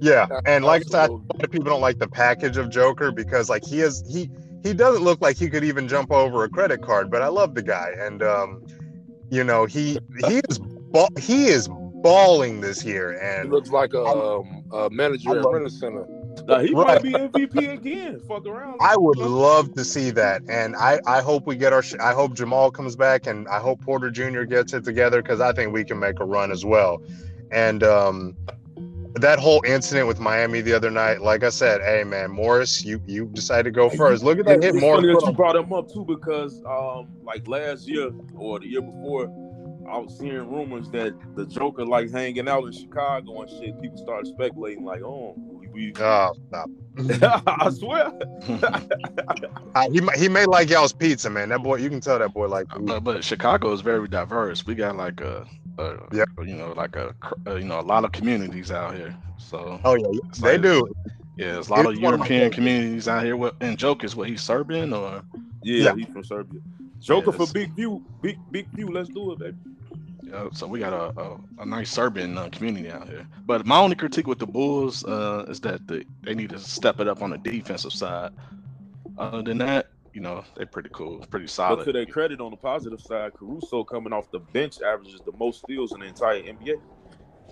Speaker 2: Yeah, and like I said, a lot of people don't like the package of Joker because like he is he he doesn't look like he could even jump over a credit card. But I love the guy, and um, you know he he is ba- he is balling this year,
Speaker 4: He
Speaker 2: and
Speaker 4: looks like a, um, a manager
Speaker 2: I
Speaker 4: at
Speaker 2: love-
Speaker 4: Center.
Speaker 1: Now, he
Speaker 2: Right.
Speaker 1: might be MVP again. Fuck around.
Speaker 2: I would love to see that. And I I hope we get our sh- I hope Jamal comes back, and I hope Porter Jr. gets it together because I think we can make a run as well. And um, that whole incident with Miami the other night, like I said, hey man, Morris, you you decided to go first. Look at that hit, Morris.
Speaker 1: funny that you brought him up too because um like last year or the year before, I was hearing rumors that the Joker like hanging out in Chicago and shit. People started speculating like, oh, we, we
Speaker 2: Oh, stop.
Speaker 1: I swear.
Speaker 2: Uh, he he may like y'all's pizza, man. That boy, you can tell that boy like.
Speaker 3: But, but Chicago is very diverse. We got like a, a
Speaker 2: Yep.
Speaker 3: you know, like a, cr- uh, you know, a lot of communities out here. So
Speaker 2: Oh yeah, they
Speaker 3: like-
Speaker 2: do.
Speaker 3: Yeah, there's a lot of
Speaker 2: It's of
Speaker 3: European
Speaker 2: favorites.
Speaker 3: communities out here. What and joke is what he's Serbian or
Speaker 1: Yeah,
Speaker 2: Yeah.
Speaker 1: he's from Serbia. Joker
Speaker 3: Yes.
Speaker 1: for Big View. Big Big View. Let's do it, baby.
Speaker 3: Yeah, so we got a, a, a nice Serbian uh, community out here. But my only critique with the Bulls uh, is that the, they need to step it up on the defensive side. Other than that, you know, they're pretty cool, pretty solid.
Speaker 1: But to their credit, on the positive side, Caruso coming off the bench averages the most steals in the entire NBA.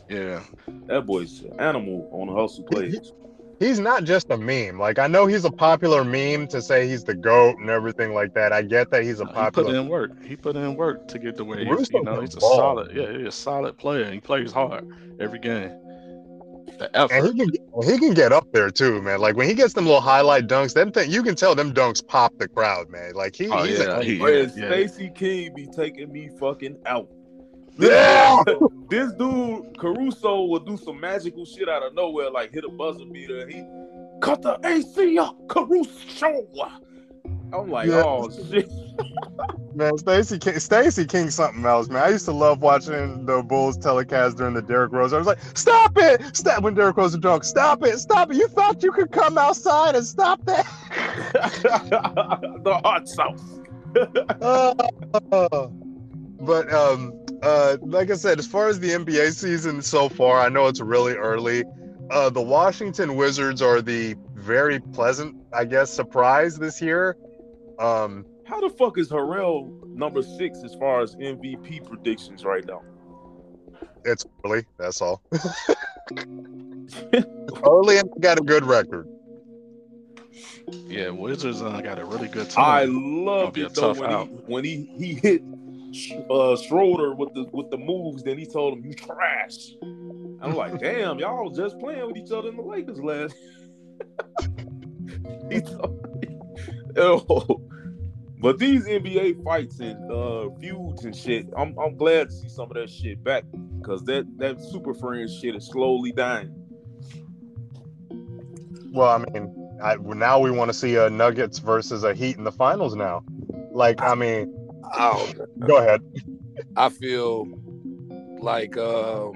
Speaker 3: yeah,
Speaker 1: That boy's an animal on the hustle plays.
Speaker 2: He's not just a meme. Like I know he's a popular meme to say he's the goat and everything like that. I get that he's a popular.
Speaker 3: he put
Speaker 2: popular.
Speaker 3: in work. He put in work to get the way. He's, you know, he's a
Speaker 2: ball.
Speaker 3: solid. Yeah, he's a solid player. He plays hard every game. The effort.
Speaker 2: And he can he can get up there too, man. Like when he gets them little highlight dunks, them thing you can tell them dunks pop the crowd, man. Like he,
Speaker 3: Oh,
Speaker 2: he's
Speaker 3: yeah,
Speaker 2: a,
Speaker 3: he-
Speaker 1: Whereas
Speaker 3: yeah.
Speaker 1: Stacey King be taking me fucking out.
Speaker 2: Yeah!
Speaker 1: this dude Caruso will do some magical shit out of nowhere, like hit a buzzer beater. And he cut the AC up, Caruso. I'm like,
Speaker 2: Yeah.
Speaker 1: oh shit.
Speaker 2: Man, Stacey King, Stacey King, something else, man. I used to love watching the Bulls telecast during the Derrick Rose. I was like, "Stop it! Stop!" When Derrick Rose was drunk, "Stop it! Stop it! You thought you could come outside and stop that?"
Speaker 1: the hot sauce.
Speaker 2: Uh, but um, uh, like I said, as far as the NBA season so far, I know it's really early. Uh, the Washington Wizards are the very pleasant, I guess, surprise this year. Um,
Speaker 1: How the fuck is Harrell number six as far as MVP predictions right now?
Speaker 2: it's early. That's all. early and got a good record.
Speaker 3: yeah, Wizards uh, got a really good
Speaker 1: time.
Speaker 3: I
Speaker 1: love
Speaker 3: be a
Speaker 1: it though
Speaker 3: tough
Speaker 1: when he
Speaker 3: out.
Speaker 1: when he he hit uh Schroeder with the with the moves. Then he told him you trash. I'm like, damn, y'all was just playing with each other in the Lakers last. he told oh. But these NBA fights and uh, feuds and shit, I'm I'm glad to see some of that shit back because that that super friends shit is slowly dying.
Speaker 2: Well, I mean, I, now we want to see a Nuggets versus a Heat in the finals now. Like, I mean,
Speaker 4: Oh,
Speaker 2: go ahead.
Speaker 4: I feel like uh,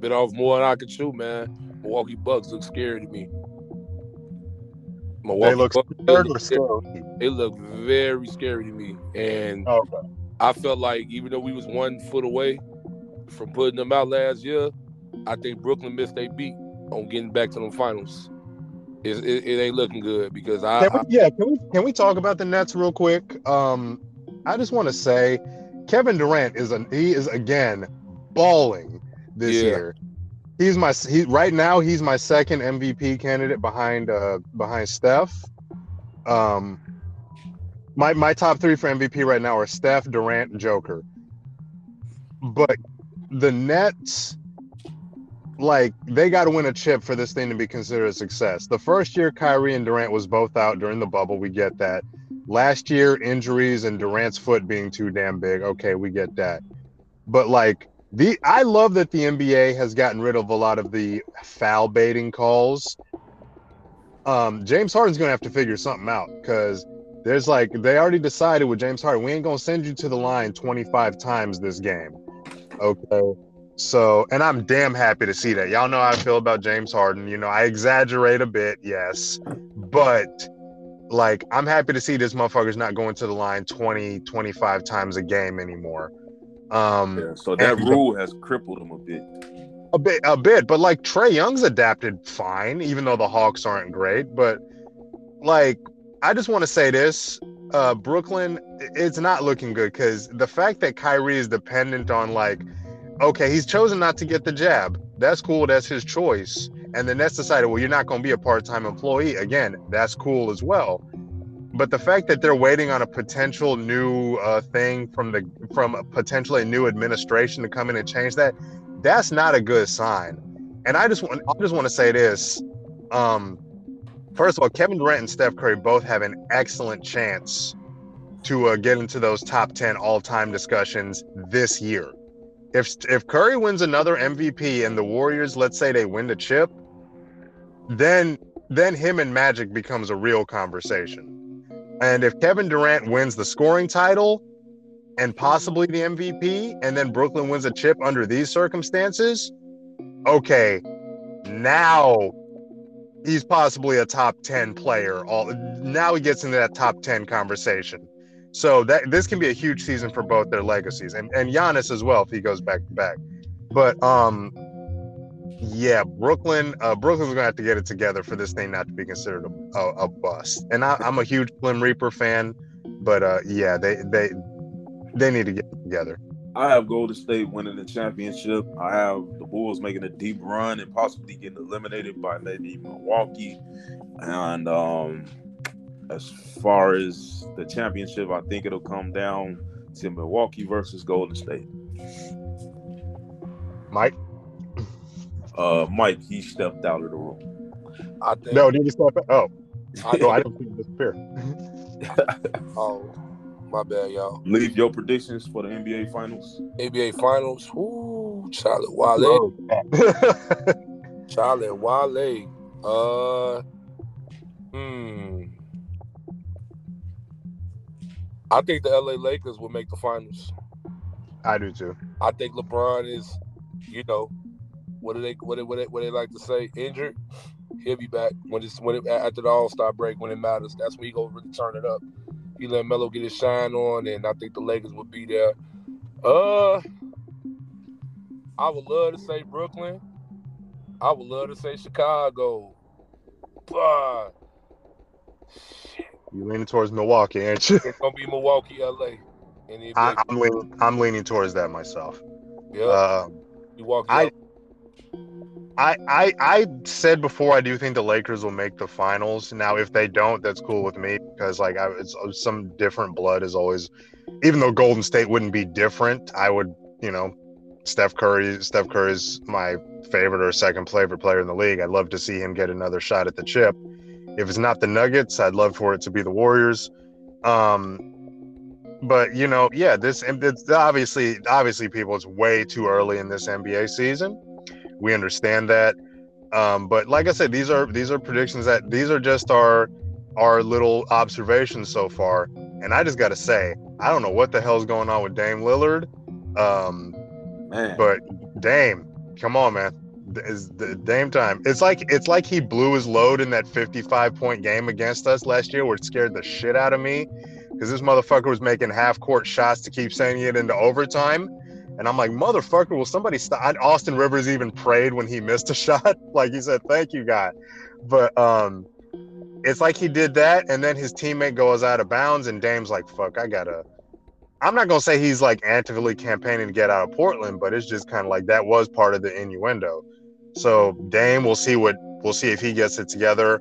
Speaker 4: bit off more than I could chew, man. Milwaukee Bucks look scary to me. Milwaukee
Speaker 2: They look
Speaker 4: Bucks,
Speaker 2: scared
Speaker 4: look scary? they look very scary to me, and
Speaker 2: Oh, Okay.
Speaker 4: I felt like even though we was one foot away from putting them out last year, I think Brooklyn missed their beat on getting back to the finals. It, it, it ain't looking good because I,
Speaker 2: Can we, yeah, can we can we talk about the Nets real quick? Um, I just want to say, Kevin Durant is an he is again balling this
Speaker 4: Yeah.
Speaker 2: year. He's my he right now. He's my second MVP candidate behind uh behind Steph. Um, my my top three for MVP right now are Steph, Durant, and Joker. But the Nets, like they got to win a chip for this thing to be considered a success. The first year Kyrie and Durant was both out during the bubble, we get that. Last year injuries and Durant's foot being too damn big, okay, we get that. But like the I love that the NBA has gotten rid of a lot of the foul baiting calls. Um, James Harden's gonna have to figure something out because there's like they already decided with James Harden, we ain't gonna send you to the line 25 times this game. Okay. So, and I'm damn happy to see that. Y'all know how I feel about James Harden. You know, I exaggerate a bit, yes, but like I'm happy to see this motherfucker's not going to the line 20, 25 times a game anymore. Um,
Speaker 1: Yeah, so that
Speaker 2: And-
Speaker 1: rule has crippled him a bit.
Speaker 2: a bit, a bit, but like Trae Young's adapted fine, even though the Hawks aren't great. But like, I just want to say this: uh, Brooklyn, it's not looking good because the fact that Kyrie is dependent on like, okay, he's chosen not to get the jab. That's cool. That's his choice. And the Nets decided, well, you're not going to be a part-time employee again. That's cool as well. But the fact that they're waiting on a potential new uh, thing from the from a potentially a new administration to come in and change that, that's not a good sign. And I just want I just want to say this. Um, first of all, Kevin Durant and Steph Curry both have an excellent chance to uh, get into those top ten all time discussions this year. If if Curry wins another MVP and the Warriors, let's say they win the chip, then then him and Magic becomes a real conversation. And if Kevin Durant wins the scoring title and possibly the MVP, and then Brooklyn wins a chip under these circumstances, okay, now he's possibly a top 10 player. All now he gets into that top 10 conversation. So that this can be a huge season for both their legacies and and Giannis as well if he goes back to back. But um, yeah, Brooklyn, uh, Brooklyn's gonna have to get it together for this thing not to be considered a, a, a bust. And I, I'm a huge Slim Reaper fan, but uh, yeah, they they they need to get together.
Speaker 1: I have Golden State winning the championship. I have the Bulls making a deep run and possibly getting eliminated by maybe Milwaukee. And um, as far as the championship, I think it'll come down to Milwaukee versus Golden State.
Speaker 2: Mike,
Speaker 1: Uh, Mike, he stepped out of the room.
Speaker 4: I think.
Speaker 2: no, did you stop? it? Oh,
Speaker 4: I
Speaker 2: no, I
Speaker 4: think
Speaker 2: didn't see him disappear.
Speaker 4: oh, my bad, y'all.
Speaker 1: Leave your predictions for the NBA Finals.
Speaker 4: NBA Finals. Ooh, Charlotte Wale. Charlotte Wale. Uh, hmm. I think the LA Lakers will make the finals.
Speaker 2: I do too.
Speaker 4: I think LeBron is, you know, what do they what do, what they, what do they like to say, injured. He'll be back when it's when it, after the All Star break when it matters. That's when he gonna really turn it up. He let Melo get his shine on, and I think the Lakers will be there. Uh, I would love to say Brooklyn. I would love to say Chicago, but
Speaker 2: You leaning towards Milwaukee, aren't you?
Speaker 4: it's gonna be Milwaukee, LA. And
Speaker 2: I, I'm leaning. I'm leaning towards that myself.
Speaker 4: yeah,
Speaker 2: Uh,
Speaker 4: Milwaukee.
Speaker 2: I- I, I I said before I do think the Lakers will make the finals. Now, if they don't, that's cool with me because like I, it's uh, some different blood is always, even though Golden State wouldn't be different, I would you know, Steph Curry. Steph Curry's my favorite or second favorite player in the league. I'd love to see him get another shot at the chip. If it's not the Nuggets, I'd love for it to be the Warriors. Um, but you know, yeah, this and it's obviously obviously people, it's way too early in this NBA season. We understand that. Um, but like I said, these are these are predictions that these are just our our little observations so far. And I just got to say, I don't know what the hell's going on with Dame Lillard. Um,
Speaker 1: Man,
Speaker 2: but Dame, come on, man. Is the Dame time? It's like it's like he blew his load in that 55 point game against us last year, where it scared the shit out of me because this motherfucker was making half court shots to keep sending it into overtime. And I'm like, motherfucker, will somebody stop? Austin Rivers even prayed when he missed a shot. like he said, thank you, God. But um, it's like he did that, and then his teammate goes out of bounds, and Dame's like, fuck, I gotta. I'm not gonna say he's like actively campaigning to get out of Portland, but it's just kind of like that was part of the innuendo. So Dame, we'll see what we'll see if he gets it together.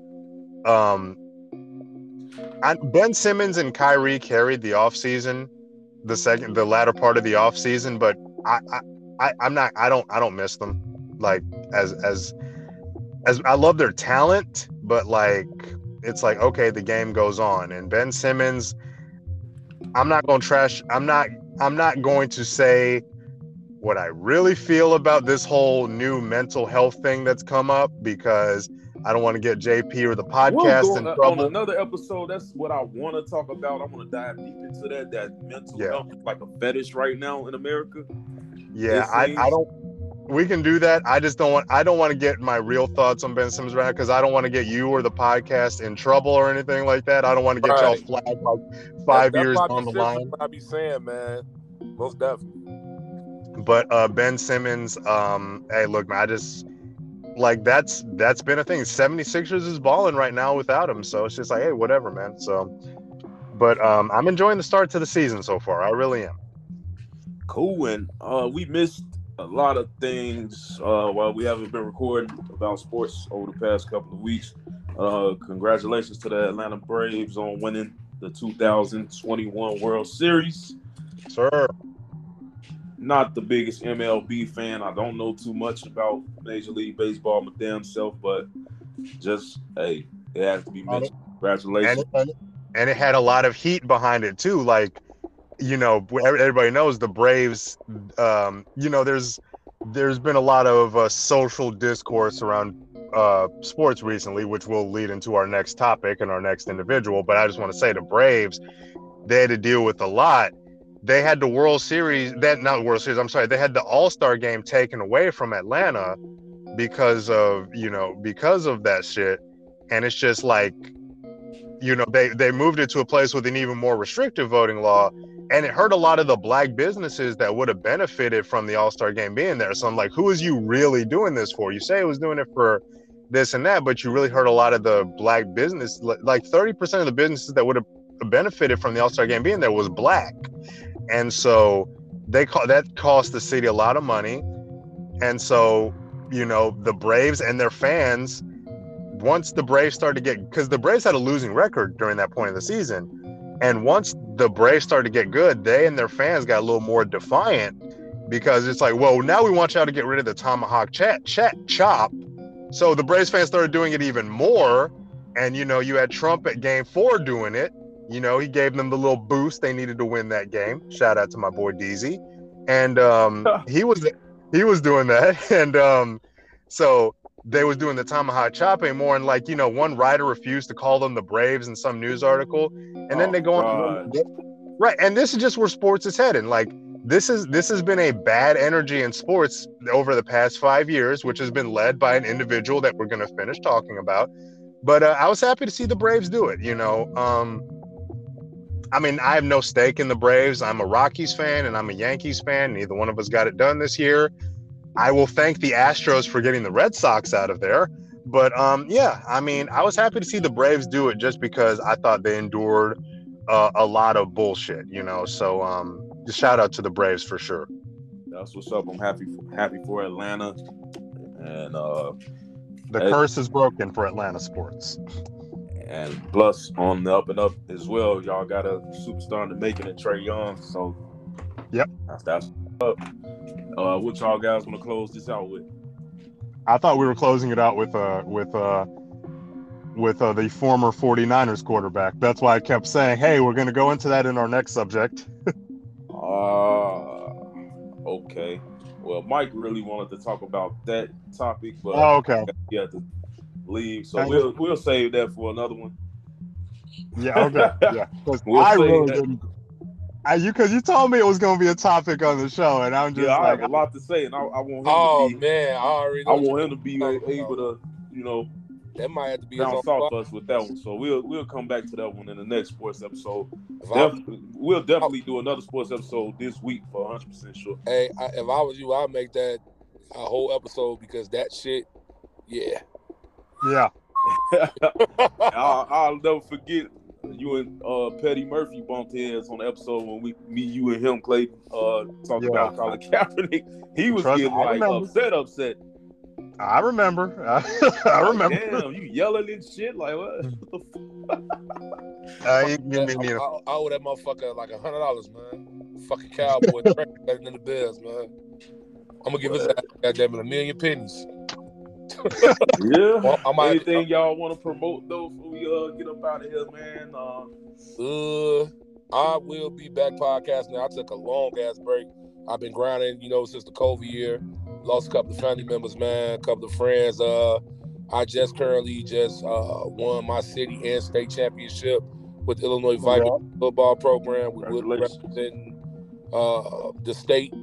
Speaker 2: Um, Ben Simmons and Kyrie carried the offseason, the second, the latter part of the offseason, but I, I, I, I'm not, I don't, I don't miss them. Like as, as, as I love their talent, but like it's like okay, the game goes on, and Ben Simmons, I'm not to trash. I'm not, I'm not going to say what I really feel about this whole new mental health thing that's come up because I don't want to get JP or the
Speaker 1: We'll
Speaker 2: podcast in trouble.
Speaker 1: on another episode. That's what I want to talk about. I want to dive deep into that. That mental
Speaker 2: Yeah.
Speaker 1: health like a fetish right now in America.
Speaker 2: Yeah, I, I don't. We can do that. I just don't want. I don't want to get my real thoughts on Ben Simmons right because I don't want to get you or the podcast in trouble or anything like that. I don't want to get y'all flagged like five
Speaker 4: That's-
Speaker 2: years down the line.
Speaker 4: I be saying, man. Most definitely.
Speaker 2: But uh, Ben Simmons, um, hey, look, man, I just like that's that's been a thing. 76ers is balling right now without him, so it's just like, hey, whatever, man. So, but um, I'm enjoying the start to the season so far. I really am.
Speaker 1: Cool. And uh, we missed a lot of things uh, while we haven't been recording about sports over the past couple of weeks. Uh, congratulations to the Atlanta Braves on winning the 2021 World Series.
Speaker 2: Sir,
Speaker 1: Not the biggest MLB fan. I don't know too much about Major League Baseball, my damn self, but just hey, it has to be mentioned. Congratulations.
Speaker 2: and, and it had a lot of heat behind it too. Like, you know, everybody knows the Braves. Um, you know, there's there's been a lot of uh, social discourse around uh, sports recently, which will lead into our next topic and our next individual. But I just want to say the Braves, they had to deal with a lot. They had the World Series, that not World Series. I'm sorry, they had the All Star game taken away from Atlanta because of you know because of that shit, and it's just like you know, they they moved it to a place with an even more restrictive voting law, and it hurt a lot of the black businesses that would have benefited from the All Star game being there. So I'm like, who is you really doing this for? You say it was doing it for this and that, but you really hurt a lot of the black business. Like 30% of the businesses that would have benefited from the All Star game being there was black, and so they call that cost the city a lot of money, and so you know the Braves and their fans. Once the Braves started to get, because the Braves had a losing record during that point of the season, and once the Braves started to get good, they and their fans got a little more defiant because it's like, well, now we want y'all to get rid of the tomahawk chat, chat chop. So the Braves fans started doing it even more. And you know, you had Trump at game four doing it. You know, he gave them the little boost they needed to win that game. Shout out to my boy Deezy. And um, he was he was doing that. And um, so they was doing the tomahawk chopping more and like you know one writer refused to call them the braves in some news article. And then
Speaker 1: Oh,
Speaker 2: they go on right. And this is just where sports is heading like this is this has been a bad energy in sports over the past five years which has been led by an individual that we're going to finish talking about. But uh, i was happy to see the braves do it you know? Um I mean, I have no stake in the Braves. I'm a Rockies fan and I'm a Yankees fan. Neither one of us got it done this year. I will thank the Astros for getting the Red Sox out of there. But um, yeah, I mean, I was happy to see the Braves do it just because I thought they endured uh, a lot of bullshit, you know. So um, just shout out to the Braves for sure.
Speaker 1: That's what's up. I'm happy for, happy for Atlanta, and uh,
Speaker 2: The curse is broken for Atlanta sports.
Speaker 1: And plus on the up and up as well. Y'all got a superstar in the making of Trae Young, so
Speaker 2: Yep.
Speaker 1: that's that's up. Uh, what y'all guys want to close this out with?
Speaker 2: I thought we were closing it out with uh with uh with uh, the former 49ers quarterback. That's why I kept saying, "Hey, we're going to go into that in our next subject."
Speaker 1: Ah, okay. Well, Mike really wanted to talk about that topic, but
Speaker 2: Oh, okay.
Speaker 1: to leave, so we'll we'll save that for another one.
Speaker 2: Yeah, okay. Yeah. 'Cause
Speaker 1: We'll
Speaker 2: I really didn't you because you told me it was going to be a topic on the show, and I'm just
Speaker 1: Yeah, I
Speaker 2: like,
Speaker 1: have a lot to say, and I, I want him
Speaker 4: Oh
Speaker 1: to be.
Speaker 4: man, I already.
Speaker 1: I want him to be
Speaker 4: Oh,
Speaker 1: able to, you know,
Speaker 4: That might have to be his
Speaker 1: down
Speaker 4: own
Speaker 1: south us with that one. So we'll we'll come back to that one in the next sports episode.
Speaker 4: If I,
Speaker 1: Def- we'll oh. definitely do another sports episode this week for 100 percent sure.
Speaker 4: hey, I, if I was you, I'd make that a whole episode because that shit, yeah.
Speaker 2: Yeah,
Speaker 1: I'll, I'll never forget you and uh, Petty Murphy bumped heads on the episode when we, me, you, and him, Clay, uh, talked
Speaker 2: Yeah.
Speaker 1: about Colin Kaepernick. He was
Speaker 2: Trust me,
Speaker 1: getting
Speaker 2: I
Speaker 1: like
Speaker 2: remember.
Speaker 1: upset, upset.
Speaker 2: I remember. I remember.
Speaker 1: Damn, you yelling and shit like what? what the f-
Speaker 2: Uh, you can give me,
Speaker 4: I,
Speaker 2: you
Speaker 4: I, I owe that motherfucker like a hundred dollars, man. Fucking cowboy better than the Bears, man. I'm gonna give his ass goddamn it a million pennies.
Speaker 1: Yeah.
Speaker 4: Well, I might.
Speaker 1: Anything y'all want to promote though before we uh, get up out of here, man? Uh,
Speaker 4: Uh, I will be back podcasting. I took a long ass break. I've been grinding, you know, since the COVID year. Lost a couple of family members, man, a couple of friends. Uh, I just currently just uh won my city and state championship with Illinois Vikings football program. We will be representing uh the state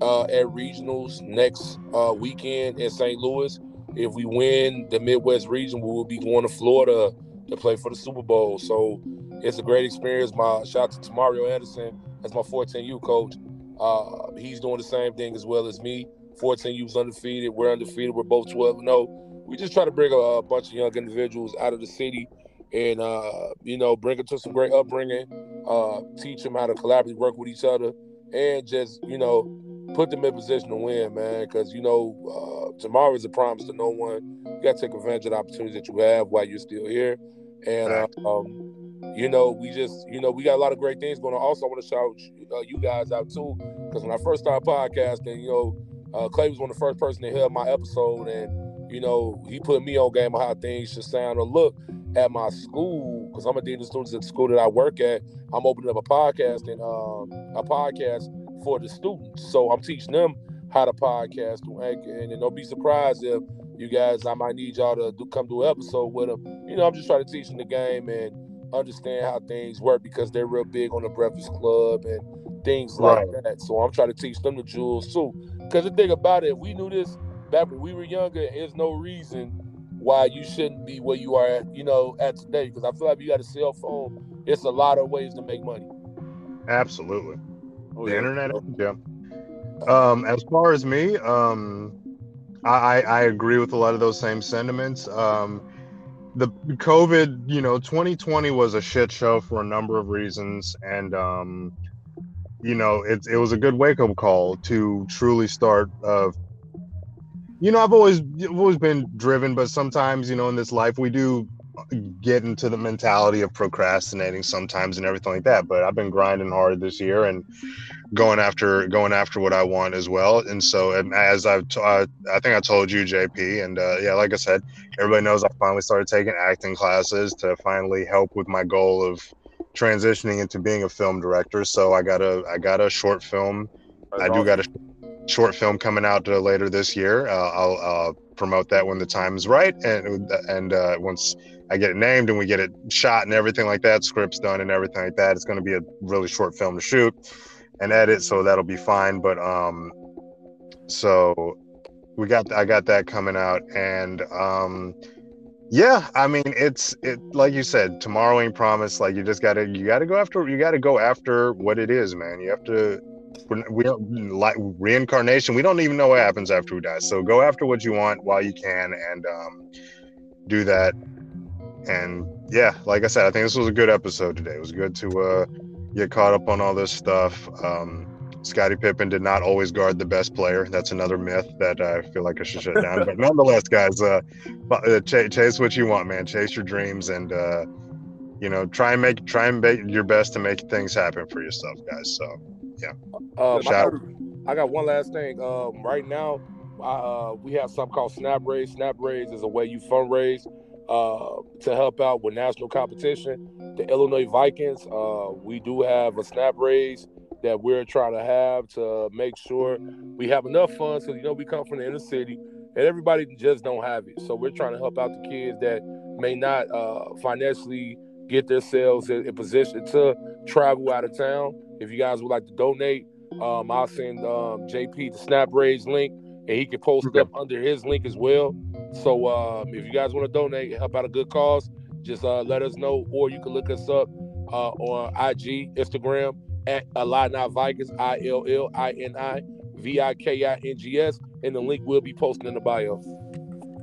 Speaker 4: uh at regionals next uh weekend in St. Louis. If we win the Midwest region, we will be going to Florida to play for the Super Bowl. So it's a great experience. My shout out to Tamario Anderson as my 14U coach. Uh, he's doing the same thing as well as me. 14U's undefeated. We're undefeated. We're both 12 0. We just try to bring a, a bunch of young individuals out of the city and, uh, you know, bring them to some great upbringing, uh, teach them how to collaborate work with each other, and just, you know, put them in position to win, man. Because, you know, uh, tomorrow is a promise to no one. You got to take advantage of the opportunities that you have while you're still here. And, uh, um, you know, we just, you know, we got a lot of great things going on. Also, I want to shout uh, you guys out too, because when I first started podcasting, you know, uh, Clay was one of the first person to hear my episode, and you know, he put me on game of how things should sound or look at my school, because I'm a dean of students at the school that I work at. I'm opening up a podcast and um, a podcast for the students, so I'm teaching them how to podcast through Anchor, and, and don't be surprised if you guys, I might need y'all to do, come do an episode with them. You know, I'm just trying to teach them the game and understand how things work because they're real big on the Breakfast Club and things like that. So I'm trying to teach them the jewels too. Because the thing about it, if we knew this back when we were younger, there's no reason why you shouldn't be where you are at, you know, at today. Because I feel like you got a cell phone, it's a lot of ways to make money.
Speaker 2: Absolutely.
Speaker 1: Oh,
Speaker 2: the
Speaker 1: yeah.
Speaker 2: internet, yeah. Um, as far as me, um, I, I agree with a lot of those same sentiments. Um, the COVID, you know, 2020 was a shit show for a number of reasons, and um, you know, it it was a good wake up call to truly start. Uh, you know, I've always I've always been driven, but sometimes, you know, in this life, we do get into the mentality of procrastinating sometimes and everything like that. But I've been grinding hard this year and going after going after what I want as well. And so, and as I've t- uh, I think I told you, JP, and uh, yeah, like I said, everybody knows I finally started taking acting classes to finally help with my goal of transitioning into being a film director. So I got a I got a short film.
Speaker 1: That's
Speaker 2: I do
Speaker 1: awesome.
Speaker 2: got a short film coming out uh, later this year. Uh, I'll uh, promote that when the time is right, and and uh, once I get it named and we get it shot and everything like that, scripts done and everything like that, it's going to be a really short film to shoot and edit, so that'll be fine. But um, so we got I got that coming out, and um, yeah, I mean it's it like you said, tomorrow ain't promised. Like you just gotta you gotta go after you gotta go after what it is, man. You have to we don't like reincarnation. We don't even know what happens after we die. So go after what you want while you can, and um, do that. And yeah, like I said, I think this was a good episode today. It was good to uh, get caught up on all this stuff. Um, Scottie Pippen did not always guard the best player. That's another myth that I feel like I should shut down. But nonetheless, guys, uh, uh, ch- chase what you want, man. Chase your dreams, and uh, you know, try and make try and make your best to make things happen for yourself, guys. So
Speaker 4: yeah, I,
Speaker 2: Shout-
Speaker 4: got, I got one last thing. Um, right now, uh, we have something called Snap Raise. Snap Raise is a way you fundraise uh, to help out with national competition. The Illinois Vikings, uh, we do have a Snap Raise that we're trying to have to make sure we have enough funds because you know we come from the inner city and everybody just don't have it. So we're trying to help out the kids that may not uh, financially get themselves in, in position to travel out of town. If you guys would like to donate, um, I'll send um, JP the Snap Raise link, and he can post
Speaker 2: Okay.
Speaker 4: up under his link as well. So um, if you guys want to donate, help out a good cause, just uh, let us know, or you can look us up uh, on IG, Instagram at Illini Vikings, I L L I N I V I K I N G S, and the link will be posted in the bio.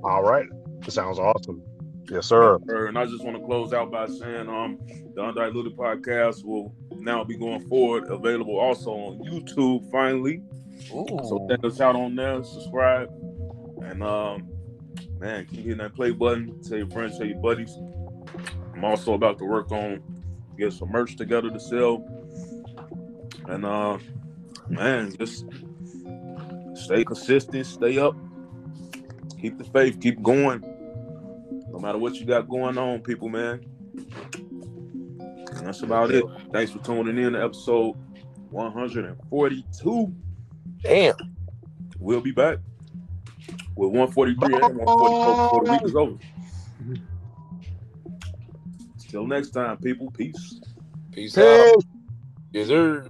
Speaker 2: all right, sounds awesome. Yes, sir.
Speaker 1: And I just want to close out by saying, um, the Undiluted podcast will now be going forward, available also on YouTube. Finally, so check us out on there, subscribe, and um, man, keep hitting that play button. Tell your friends, tell your buddies. I'm also about to work on get some merch together to sell, and uh, man, just stay consistent, stay up, keep the faith, keep going. No matter what you got going on, people, man. And that's about it. Thanks for tuning in to episode 142.
Speaker 4: Damn.
Speaker 1: We'll be back with 143 and 144 before the week is over. Till next time, people. Peace.
Speaker 4: Peace out.
Speaker 2: Peace.
Speaker 4: Yes, sir.